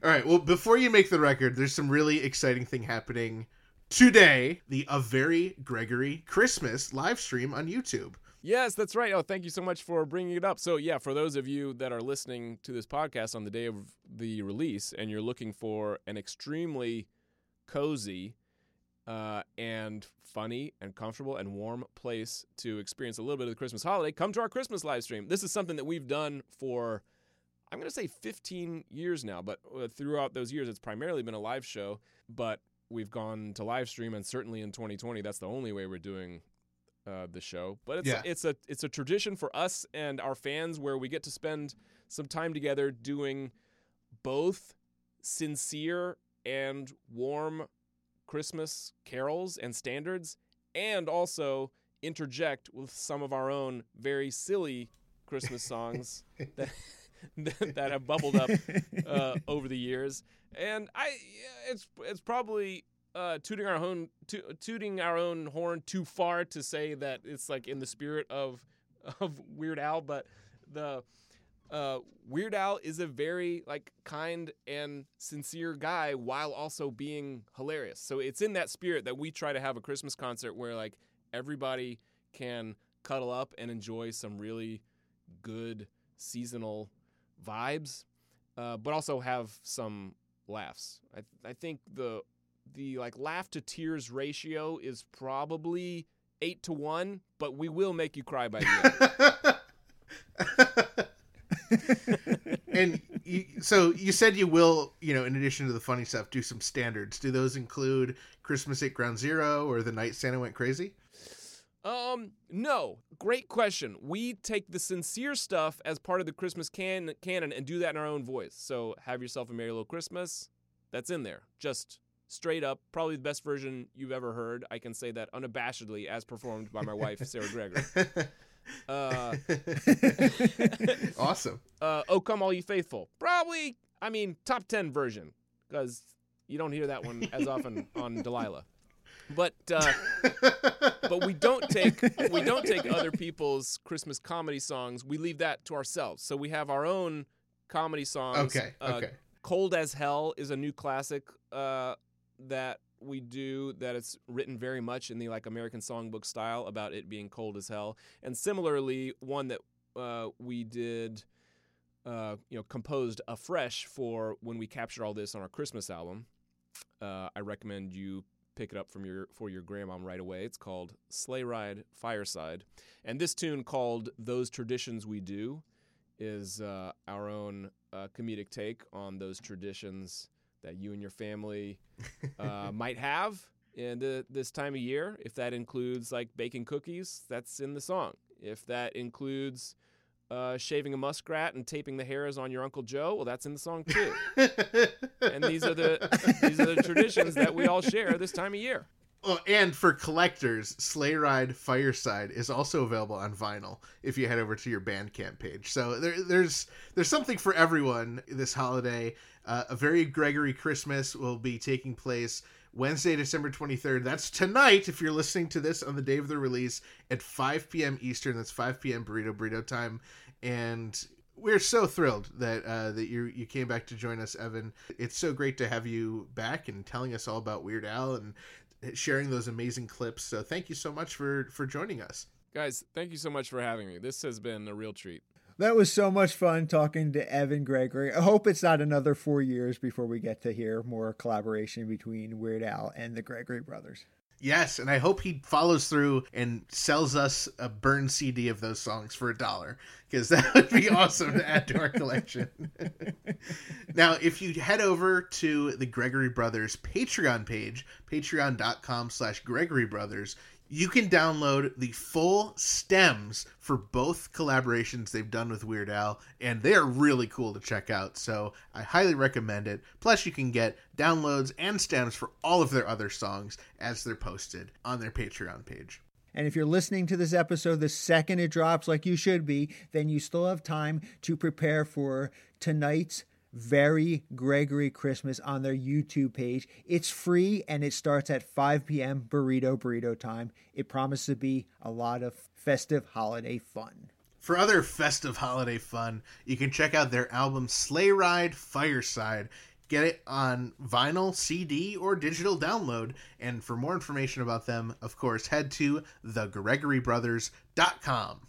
All right. Well, before you make the record, there's some really exciting thing happening today. The A Very Gregory Christmas live stream on YouTube. Yes, that's right. Oh, thank you so much for bringing it up. So, yeah, for those of you that are listening to this podcast on the day of the release and you're looking for an extremely cozy uh, and funny and comfortable and warm place to experience a little bit of the Christmas holiday, come to our Christmas live stream. This is something that we've done for, I'm going to say 15 years now, but uh, throughout those years, it's primarily been a live show. But we've gone to live stream, and certainly in 2020, that's the only way we're doing uh, the show. But it's Yeah. it's a it's a tradition for us and our fans where we get to spend some time together doing both sincere and warm Christmas carols and standards, and also interject with some of our own very silly Christmas songs that that have bubbled up uh, over the years. And I, it's it's probably uh, tooting our own to, tooting our own horn too far to say that it's like in the spirit of of Weird Al, but the uh, Weird Al is a very like kind and sincere guy while also being hilarious. So it's in that spirit that we try to have a Christmas concert where like everybody can cuddle up and enjoy some really good seasonal vibes, uh, but also have some laughs. I I think the the like laugh to tears ratio is probably eight to one, but we will make you cry by the end. and you, so you said you will, you know, in addition to the funny stuff, do some standards. Do those include Christmas at Ground Zero or The Night Santa Went Crazy? Um, no. Great question. We take the sincere stuff as part of the Christmas can- canon and do that in our own voice. So, have yourself a merry little Christmas. That's in there. Just straight up, probably the best version you've ever heard. I can say that unabashedly, as performed by my wife, Sarah Gregory. Uh, awesome. uh, "Oh Come All You Faithful." Probably, I mean, top ten version because you don't hear that one as often on Delilah. But uh, but we don't take we don't take other people's Christmas comedy songs. We leave that to ourselves. So we have our own comedy songs. Okay, Uh, okay. Cold as Hell is a new classic uh, that we do that it's written very much in the like American songbook style about it being cold as hell. And similarly, one that uh, we did uh, you know composed afresh for when we captured all this on our Christmas album. Uh, I recommend you pick it up from your for your grandmom right away. It's called Sleigh Ride Fireside, and this tune called "Those Traditions We Do" is uh, our own uh, comedic take on those traditions that you and your family uh, might have in the, this time of year. If that includes like baking cookies, that's in the song. If that includes uh, shaving a muskrat and taping the hairs on your Uncle Joe, well, that's in the song too. and these are the these are the traditions that we all share this time of year. Well, and for collectors, Sleigh Ride Fireside is also available on vinyl if you head over to your Bandcamp page. So there, there's there's something for everyone this holiday. Uh, a very Gregory Christmas will be taking place Wednesday, December 23rd. That's tonight if you're listening to this on the day of the release at 5 p.m. Eastern. That's 5 p.m. burrito burrito time. And we're so thrilled that uh, that you you came back to join us, Evan. It's so great to have you back and telling us all about Weird Al and sharing those amazing clips. So thank you so much for for joining us. Guys, thank you so much for having me. This has been a real treat. That was so much fun talking to Evan Gregory. I hope it's not another four years before we get to hear more collaboration between Weird Al and the Gregory brothers. Yes, and I hope he follows through and sells us a burned CD of those songs for a dollar because that would be awesome to add to our collection. now, if you head over to the Gregory Brothers Patreon page, patreon.com slash Gregory Brothers, you can download the full stems for both collaborations they've done with Weird Al, and they are really cool to check out. So I highly recommend it. Plus, you can get downloads and stems for all of their other songs as they're posted on their Patreon page. And if you're listening to this episode the second it drops, like you should be, then you still have time to prepare for tonight's very Gregory Christmas on their YouTube page. It's free and it starts at 5 p.m. burrito burrito time. It promises to be a lot of festive holiday fun. For other festive holiday fun, you can check out their album Sleigh Ride Fireside. Get it on vinyl, CD, or digital download. And for more information about them, of course, head to thegregorybrothers.com.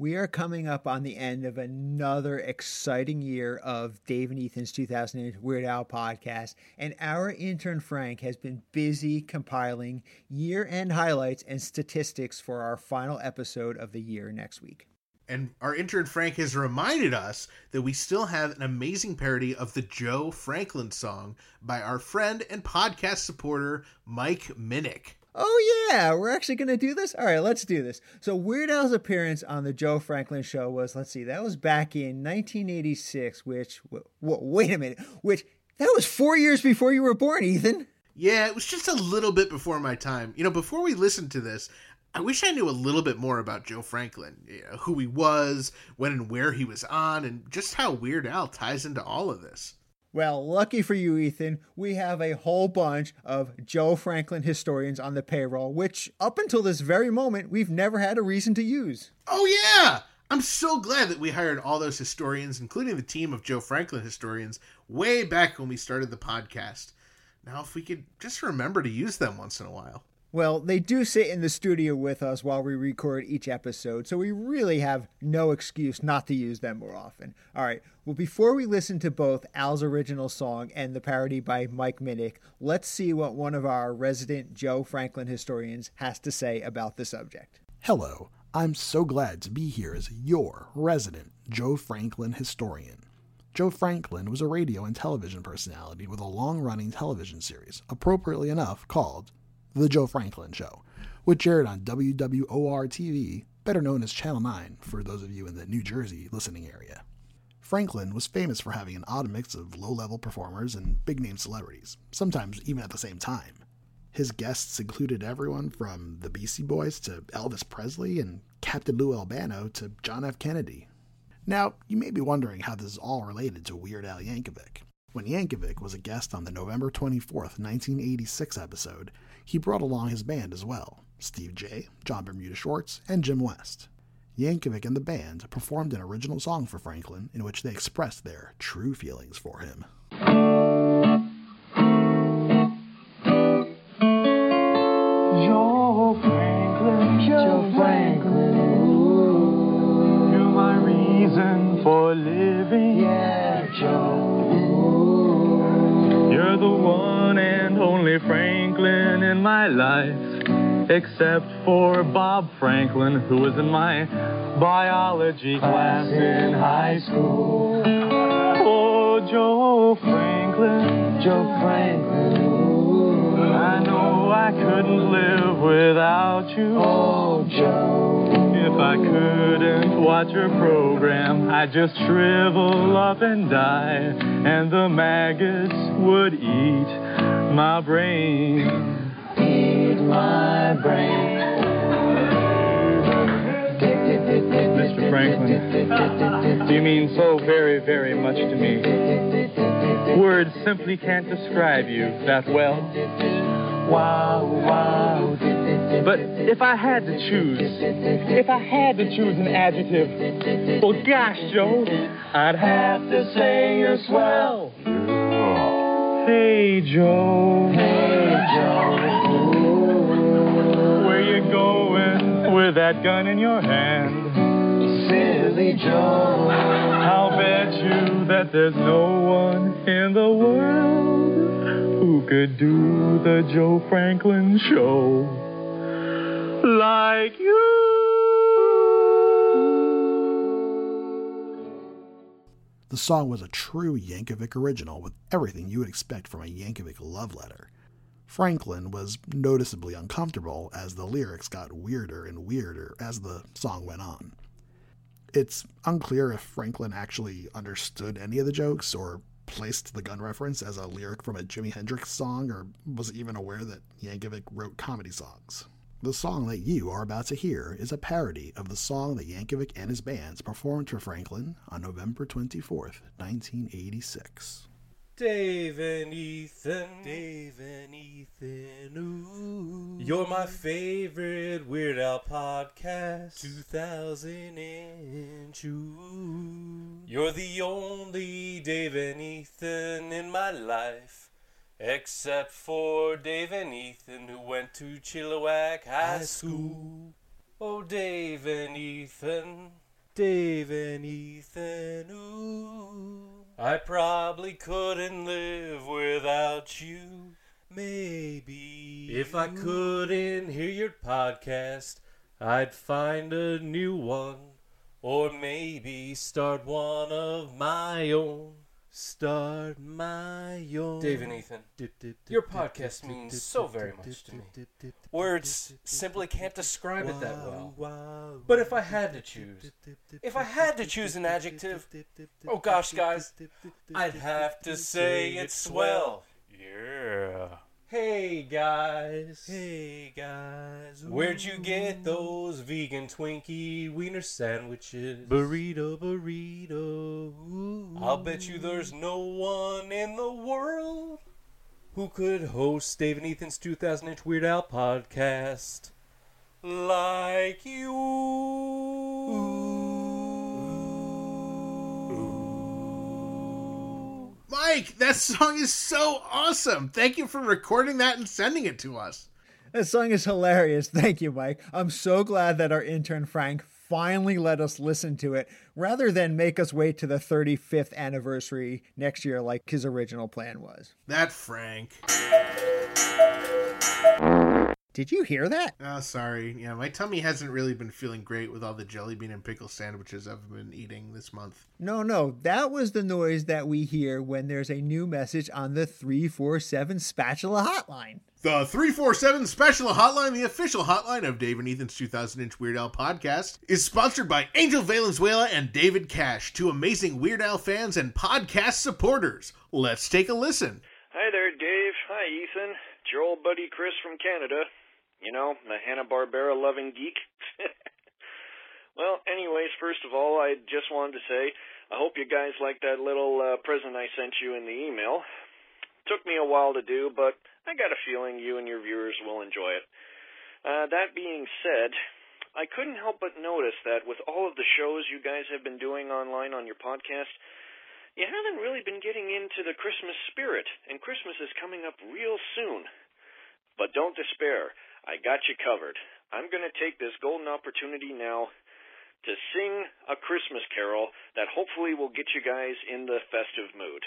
We are coming up on the end of another exciting year of Dave and Ethan's 2000 inch Weird Al podcast, and our intern Frank has been busy compiling year end highlights and statistics for our final episode of the year next week. And our intern Frank has reminded us that we still have an amazing parody of the Joe Franklin song by our friend and podcast supporter, Mike Minnick. Oh yeah, we're actually going to do this. All right, let's do this. So Weird Al's appearance on the Joe Franklin show was let's see, that was back in 1986, which w- w- wait a minute, which that was 4 years before you were born, Ethan. Yeah, it was just a little bit before my time. You know, before we listened to this, I wish I knew a little bit more about Joe Franklin, you know, who he was, when and where he was on, and just how Weird Al ties into all of this. Well, lucky for you, Ethan, we have a whole bunch of Joe Franklin historians on the payroll, which up until this very moment, we've never had a reason to use. Oh, yeah! I'm so glad that we hired all those historians, including the team of Joe Franklin historians, way back when we started the podcast. Now, if we could just remember to use them once in a while. Well, they do sit in the studio with us while we record each episode, so we really have no excuse not to use them more often. All right, well, before we listen to both Al's original song and the parody by Mike Minnick, let's see what one of our resident Joe Franklin historians has to say about the subject. Hello, I'm so glad to be here as your resident Joe Franklin historian. Joe Franklin was a radio and television personality with a long running television series, appropriately enough called The Joe Franklin Show, which aired on WWOR TV, better known as Channel 9 for those of you in the New Jersey listening area. Franklin was famous for having an odd mix of low level performers and big name celebrities, sometimes even at the same time. His guests included everyone from the Beastie Boys to Elvis Presley and Captain Lou Albano to John F. Kennedy. Now, you may be wondering how this is all related to Weird Al Yankovic. When Yankovic was a guest on the November 24th, 1986 episode, he brought along his band as well Steve Jay, Jon Bermuda Schwartz, and Jim West. Yankovic and the band performed an original song for Franklin in which they expressed their true feelings for him. Joe Franklin, Joe Franklin, ooh. you're my reason for living. Yeah, Joe. The one and only Franklin in my life, except for Bob Franklin, who was in my biology class in high school. Oh, Joe Franklin, Joe Franklin. I know I couldn't live without you. Oh, Joe. If I couldn't watch your program, I'd just shrivel up and die, and the maggots would eat my brain. Eat my brain. Mr. Franklin, you mean so very, very much to me. Words simply can't describe you that well. Wow, wow. But if I had to choose, if I had to choose an adjective, well, gosh, Joe, I'd have to say you're swell. Hey, Joe. Hey, Joe. Where you going with that gun in your hand? Silly Joe. I'll bet you that there's no one in the world who who could do the Joe Franklin show like you. The song was a true Yankovic original with everything you would expect from a Yankovic love letter. Franklin was noticeably uncomfortable as the lyrics got weirder and weirder as the song went on. It's unclear if Franklin actually understood any of the jokes or placed the gun reference as a lyric from a Jimi Hendrix song or was even aware that Yankovic wrote comedy songs. The song that you are about to hear is a parody of the song that Yankovic and his bands performed for Franklin on November 24th, 1986. Dave and Ethan, Dave and Ethan, ooh. You're my favorite Weird Al podcast. 2000 inch, ooh. You're the only Dave and Ethan in my life. Except for Dave and Ethan who went to Chilliwack High School. Oh, Dave and Ethan, Dave and Ethan, ooh. I probably couldn't live without you. Maybe. If I couldn't hear your podcast, I'd find a new one. Or maybe start one of my own. Start my own. Dave and Ethan, your podcast means so very much to me. Words simply can't describe it that well. But if I had to choose, if I had to choose an adjective, oh gosh, guys, I'd have to say it's swell. Yeah. Hey guys. Hey guys. Where'd you get those vegan Twinkie wiener sandwiches? Burrito, burrito. I'll bet you there's no one in the world who could host Dave and Ethan's 2000 inch Weird Al podcast like you. Mike, that song is so awesome. Thank you for recording that and sending it to us. That song is hilarious. Thank you, Mike. I'm so glad that our intern Frank finally let us listen to it rather than make us wait to the 35th anniversary next year like his original plan was. That Frank. Did you hear that? Oh, sorry. Yeah, my tummy hasn't really been feeling great with all the jelly bean and pickle sandwiches I've been eating this month. No, no, that was the noise that we hear when there's a new message on the 347 spatula hotline. The 347 Spatula Hotline, the official hotline of Dave and Ethan's 2000 inch Weird Al podcast, is sponsored by Angel Valenzuela and David Cash, two amazing Weird Al fans and podcast supporters. Let's take a listen. Hi there, Dave. Hi, Ethan. It's your old buddy Chris from Canada. You know, the Hanna-Barbera loving geek. well, anyways, first of all, I just wanted to say I hope you guys like that little uh, present I sent you in the email. Took me a while to do, but I got a feeling you and your viewers will enjoy it. Uh, that being said, I couldn't help but notice that with all of the shows you guys have been doing online on your podcast, you haven't really been getting into the Christmas spirit, and Christmas is coming up real soon. But don't despair. I got you covered. I'm going to take this golden opportunity now to sing a Christmas carol that hopefully will get you guys in the festive mood.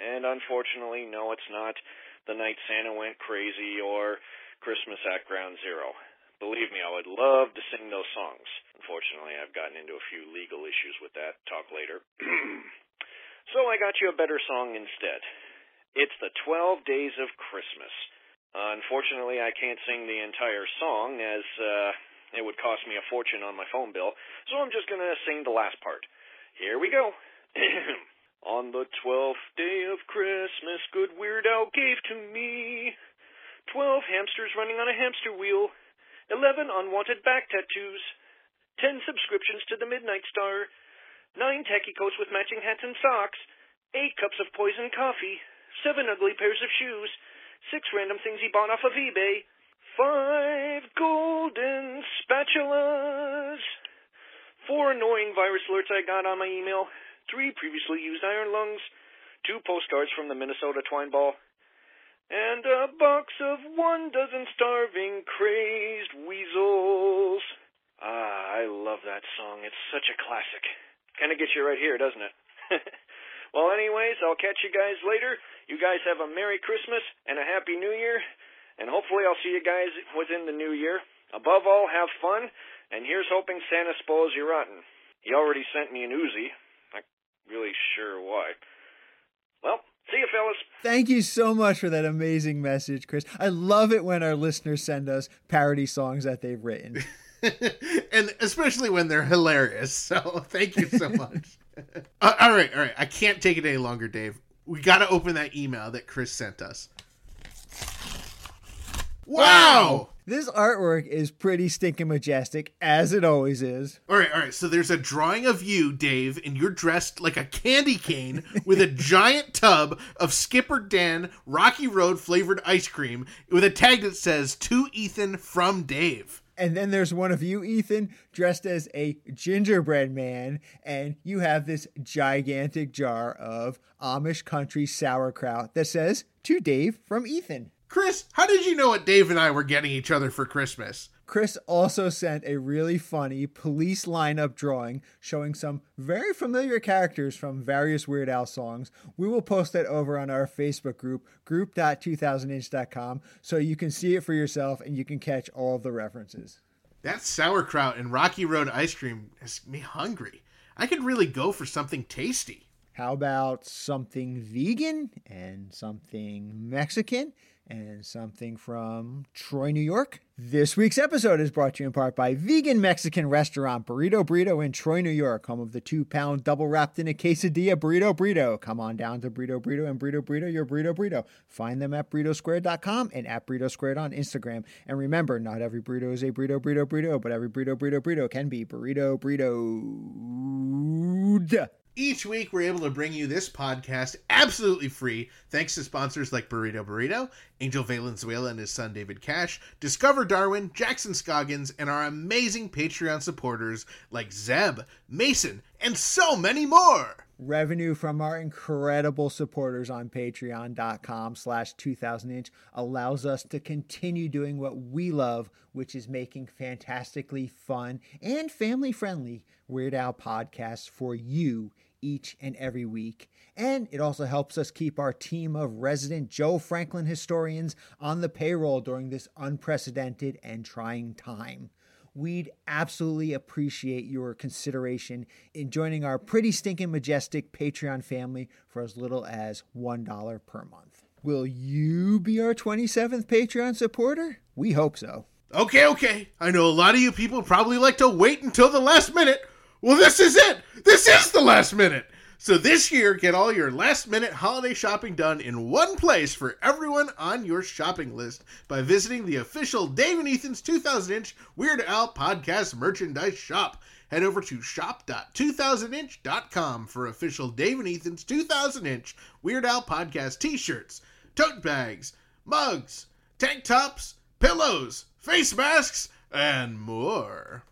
And unfortunately, no, it's not The Night Santa Went Crazy or Christmas at Ground Zero. Believe me, I would love to sing those songs. Unfortunately, I've gotten into a few legal issues with that. Talk later. so I got you a better song instead. It's the 12 Days of Christmas. Unfortunately, I can't sing the entire song as uh, it would cost me a fortune on my phone bill, so I'm just going to sing the last part. Here we go. on the twelfth day of Christmas, good Weird Al gave to me twelve hamsters running on a hamster wheel, eleven unwanted back tattoos, ten subscriptions to the Midnight Star, nine tacky coats with matching hats and socks, eight cups of poison coffee, seven ugly pairs of shoes, six random things he bought off of eBay, five golden spatulas, four annoying virus alerts I got on my email, three previously used iron lungs, two postcards from the Minnesota twine ball, and a box of one dozen starving crazed weasels. Ah, I love that song. It's such a classic. Kind of gets you right here, doesn't it? Well, anyways, I'll catch you guys later. You guys have a Merry Christmas and a Happy New Year, and hopefully I'll see you guys within the new year. Above all, have fun, and here's hoping Santa spoils you rotten. He already sent me an Uzi. Not really sure why. Well, see you, fellas. Thank you so much for that amazing message, Chris. I love it when our listeners send us parody songs that they've written. and especially when they're hilarious. So thank you so much. Uh, all right, all right. I can't take it any longer, Dave. We got to open that email that Chris sent us. Wow! This artwork is pretty stinking majestic, as it always is. All right, all right. So there's a drawing of you, Dave, and you're dressed like a candy cane with a giant tub of Skipper Dan Rocky Road flavored ice cream with a tag that says "To Ethan from Dave." And then there's one of you, Ethan, dressed as a gingerbread man, and you have this gigantic jar of Amish country sauerkraut that says to Dave from Ethan. Chris, how did you know what Dave and I were getting each other for Christmas? Chris also sent a really funny police lineup drawing showing some very familiar characters from various Weird Al songs. We will post that over on our Facebook group, group.2000inch.com, so you can see it for yourself and you can catch all of the references. That sauerkraut and Rocky Road ice cream has me hungry. I could really go for something tasty. How about something vegan and something Mexican and something from Troy, New York? This week's episode is brought to you in part by vegan Mexican restaurant Burrito Burrito in Troy, New York, home of the two pound double wrapped in a quesadilla Burrito Burrito. Come on down to Burrito Burrito and Burrito Burrito, your Burrito Burrito. Find them at burritosquared.com and at Burrito Squared on Instagram. And remember, not every burrito is a burrito burrito burrito, but every burrito burrito burrito can be burrito burrito. Each week, we're able to bring you this podcast absolutely free, thanks to sponsors like Burrito Burrito, Angel Valenzuela and his son David Cash, Discover Darwin, Jackson Scoggins, and our amazing Patreon supporters like Zeb, Mason, and so many more. Revenue from our incredible supporters on patreon.com slash 2000inch allows us to continue doing what we love, which is making fantastically fun and family-friendly Weird Al podcasts for you each and every week. And it also helps us keep our team of resident Joe Franklin historians on the payroll during this unprecedented and trying time. We'd absolutely appreciate your consideration in joining our pretty stinking majestic Patreon family for as little as $1 per month. Will you be our 27th Patreon supporter? We hope so. Okay, okay. I know a lot of you people probably like to wait until the last minute. Well, this is it. This is the last minute. So this year, get all your last minute holiday shopping done in one place for everyone on your shopping list by visiting the official Dave and Ethan's 2000 inch Weird Al podcast merchandise shop. Head over to shop.2000inch.com for official Dave and Ethan's 2000 inch Weird Al podcast t shirts, tote bags, mugs, tank tops, pillows, face masks, and more.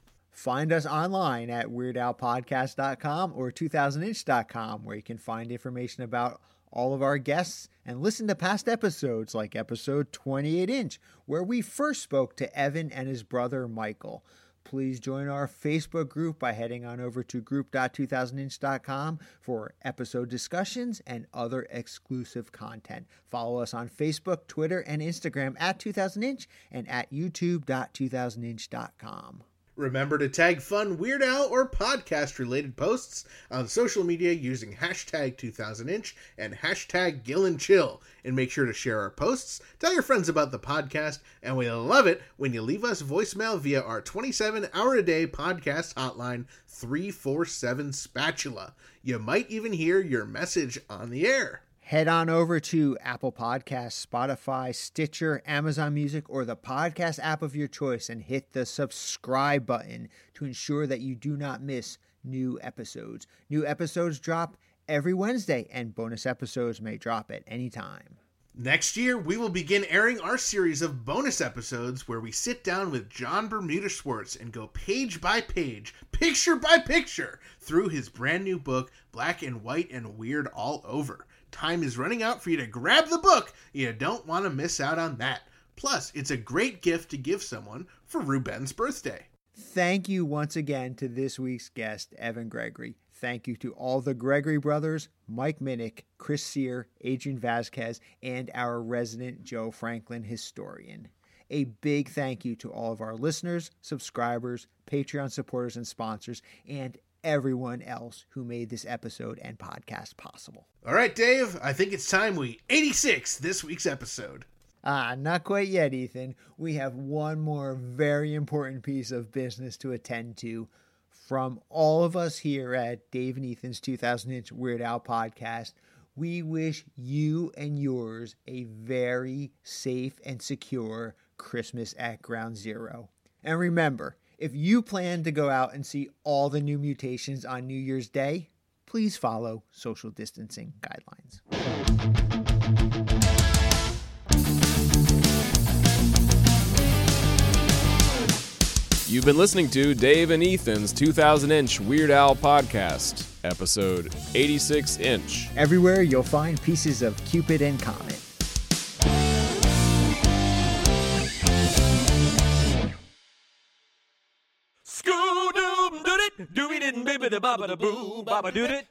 Find us online at weirdalpodcast.com or 2000inch.com where you can find information about all of our guests and listen to past episodes like episode 28 inch where we first spoke to Evan and his brother Michael. Please join our Facebook group by heading on over to group.2000inch.com for episode discussions and other exclusive content. Follow us on Facebook, Twitter, and Instagram at 2000inch and at youtube.2000inch.com. Remember to tag fun, Weird Al, or podcast related posts on social media using hashtag 2000inch and hashtag GillenChill. And make sure to share our posts, tell your friends about the podcast, and we love it when you leave us voicemail via our 27 hour a day podcast hotline 347 Spatula. You might even hear your message on the air. Head on over to Apple Podcasts, Spotify, Stitcher, Amazon Music, or the podcast app of your choice and hit the subscribe button to ensure that you do not miss new episodes. New episodes drop every Wednesday, and bonus episodes may drop at any time. Next year, we will begin airing our series of bonus episodes where we sit down with Jon Bermuda Schwartz and go page by page, picture by picture, through his brand new book, Black and White and Weird All Over. Time is running out for you to grab the book. You don't want to miss out on that. Plus, it's a great gift to give someone for Ruben's birthday. Thank you once again to this week's guest, Evan Gregory. thank you to all the Gregory brothers, Mike Minnick, Chris Sear, Adrian Vasquez, and our resident Joe Franklin historian. A big thank you to all of our listeners, subscribers, Patreon supporters, and sponsors, and everyone else who made this episode and podcast possible. All right, Dave, I think it's time we 86 this week's episode. Ah, not quite yet, Ethan. We have one more very important piece of business to attend to. From all of us here at Dave and Ethan's 2000 Inch Weird Al podcast, we wish you and yours a very safe and secure Christmas at Ground Zero. And remember, if you plan to go out and see all the new mutations on New Year's Day, please follow social distancing guidelines. You've been listening to Dave and Ethan's 2000 Inch Weird Al Podcast, episode 86 Inch. Everywhere you'll find pieces of Cupid and Comet. Baba da boo, baba doot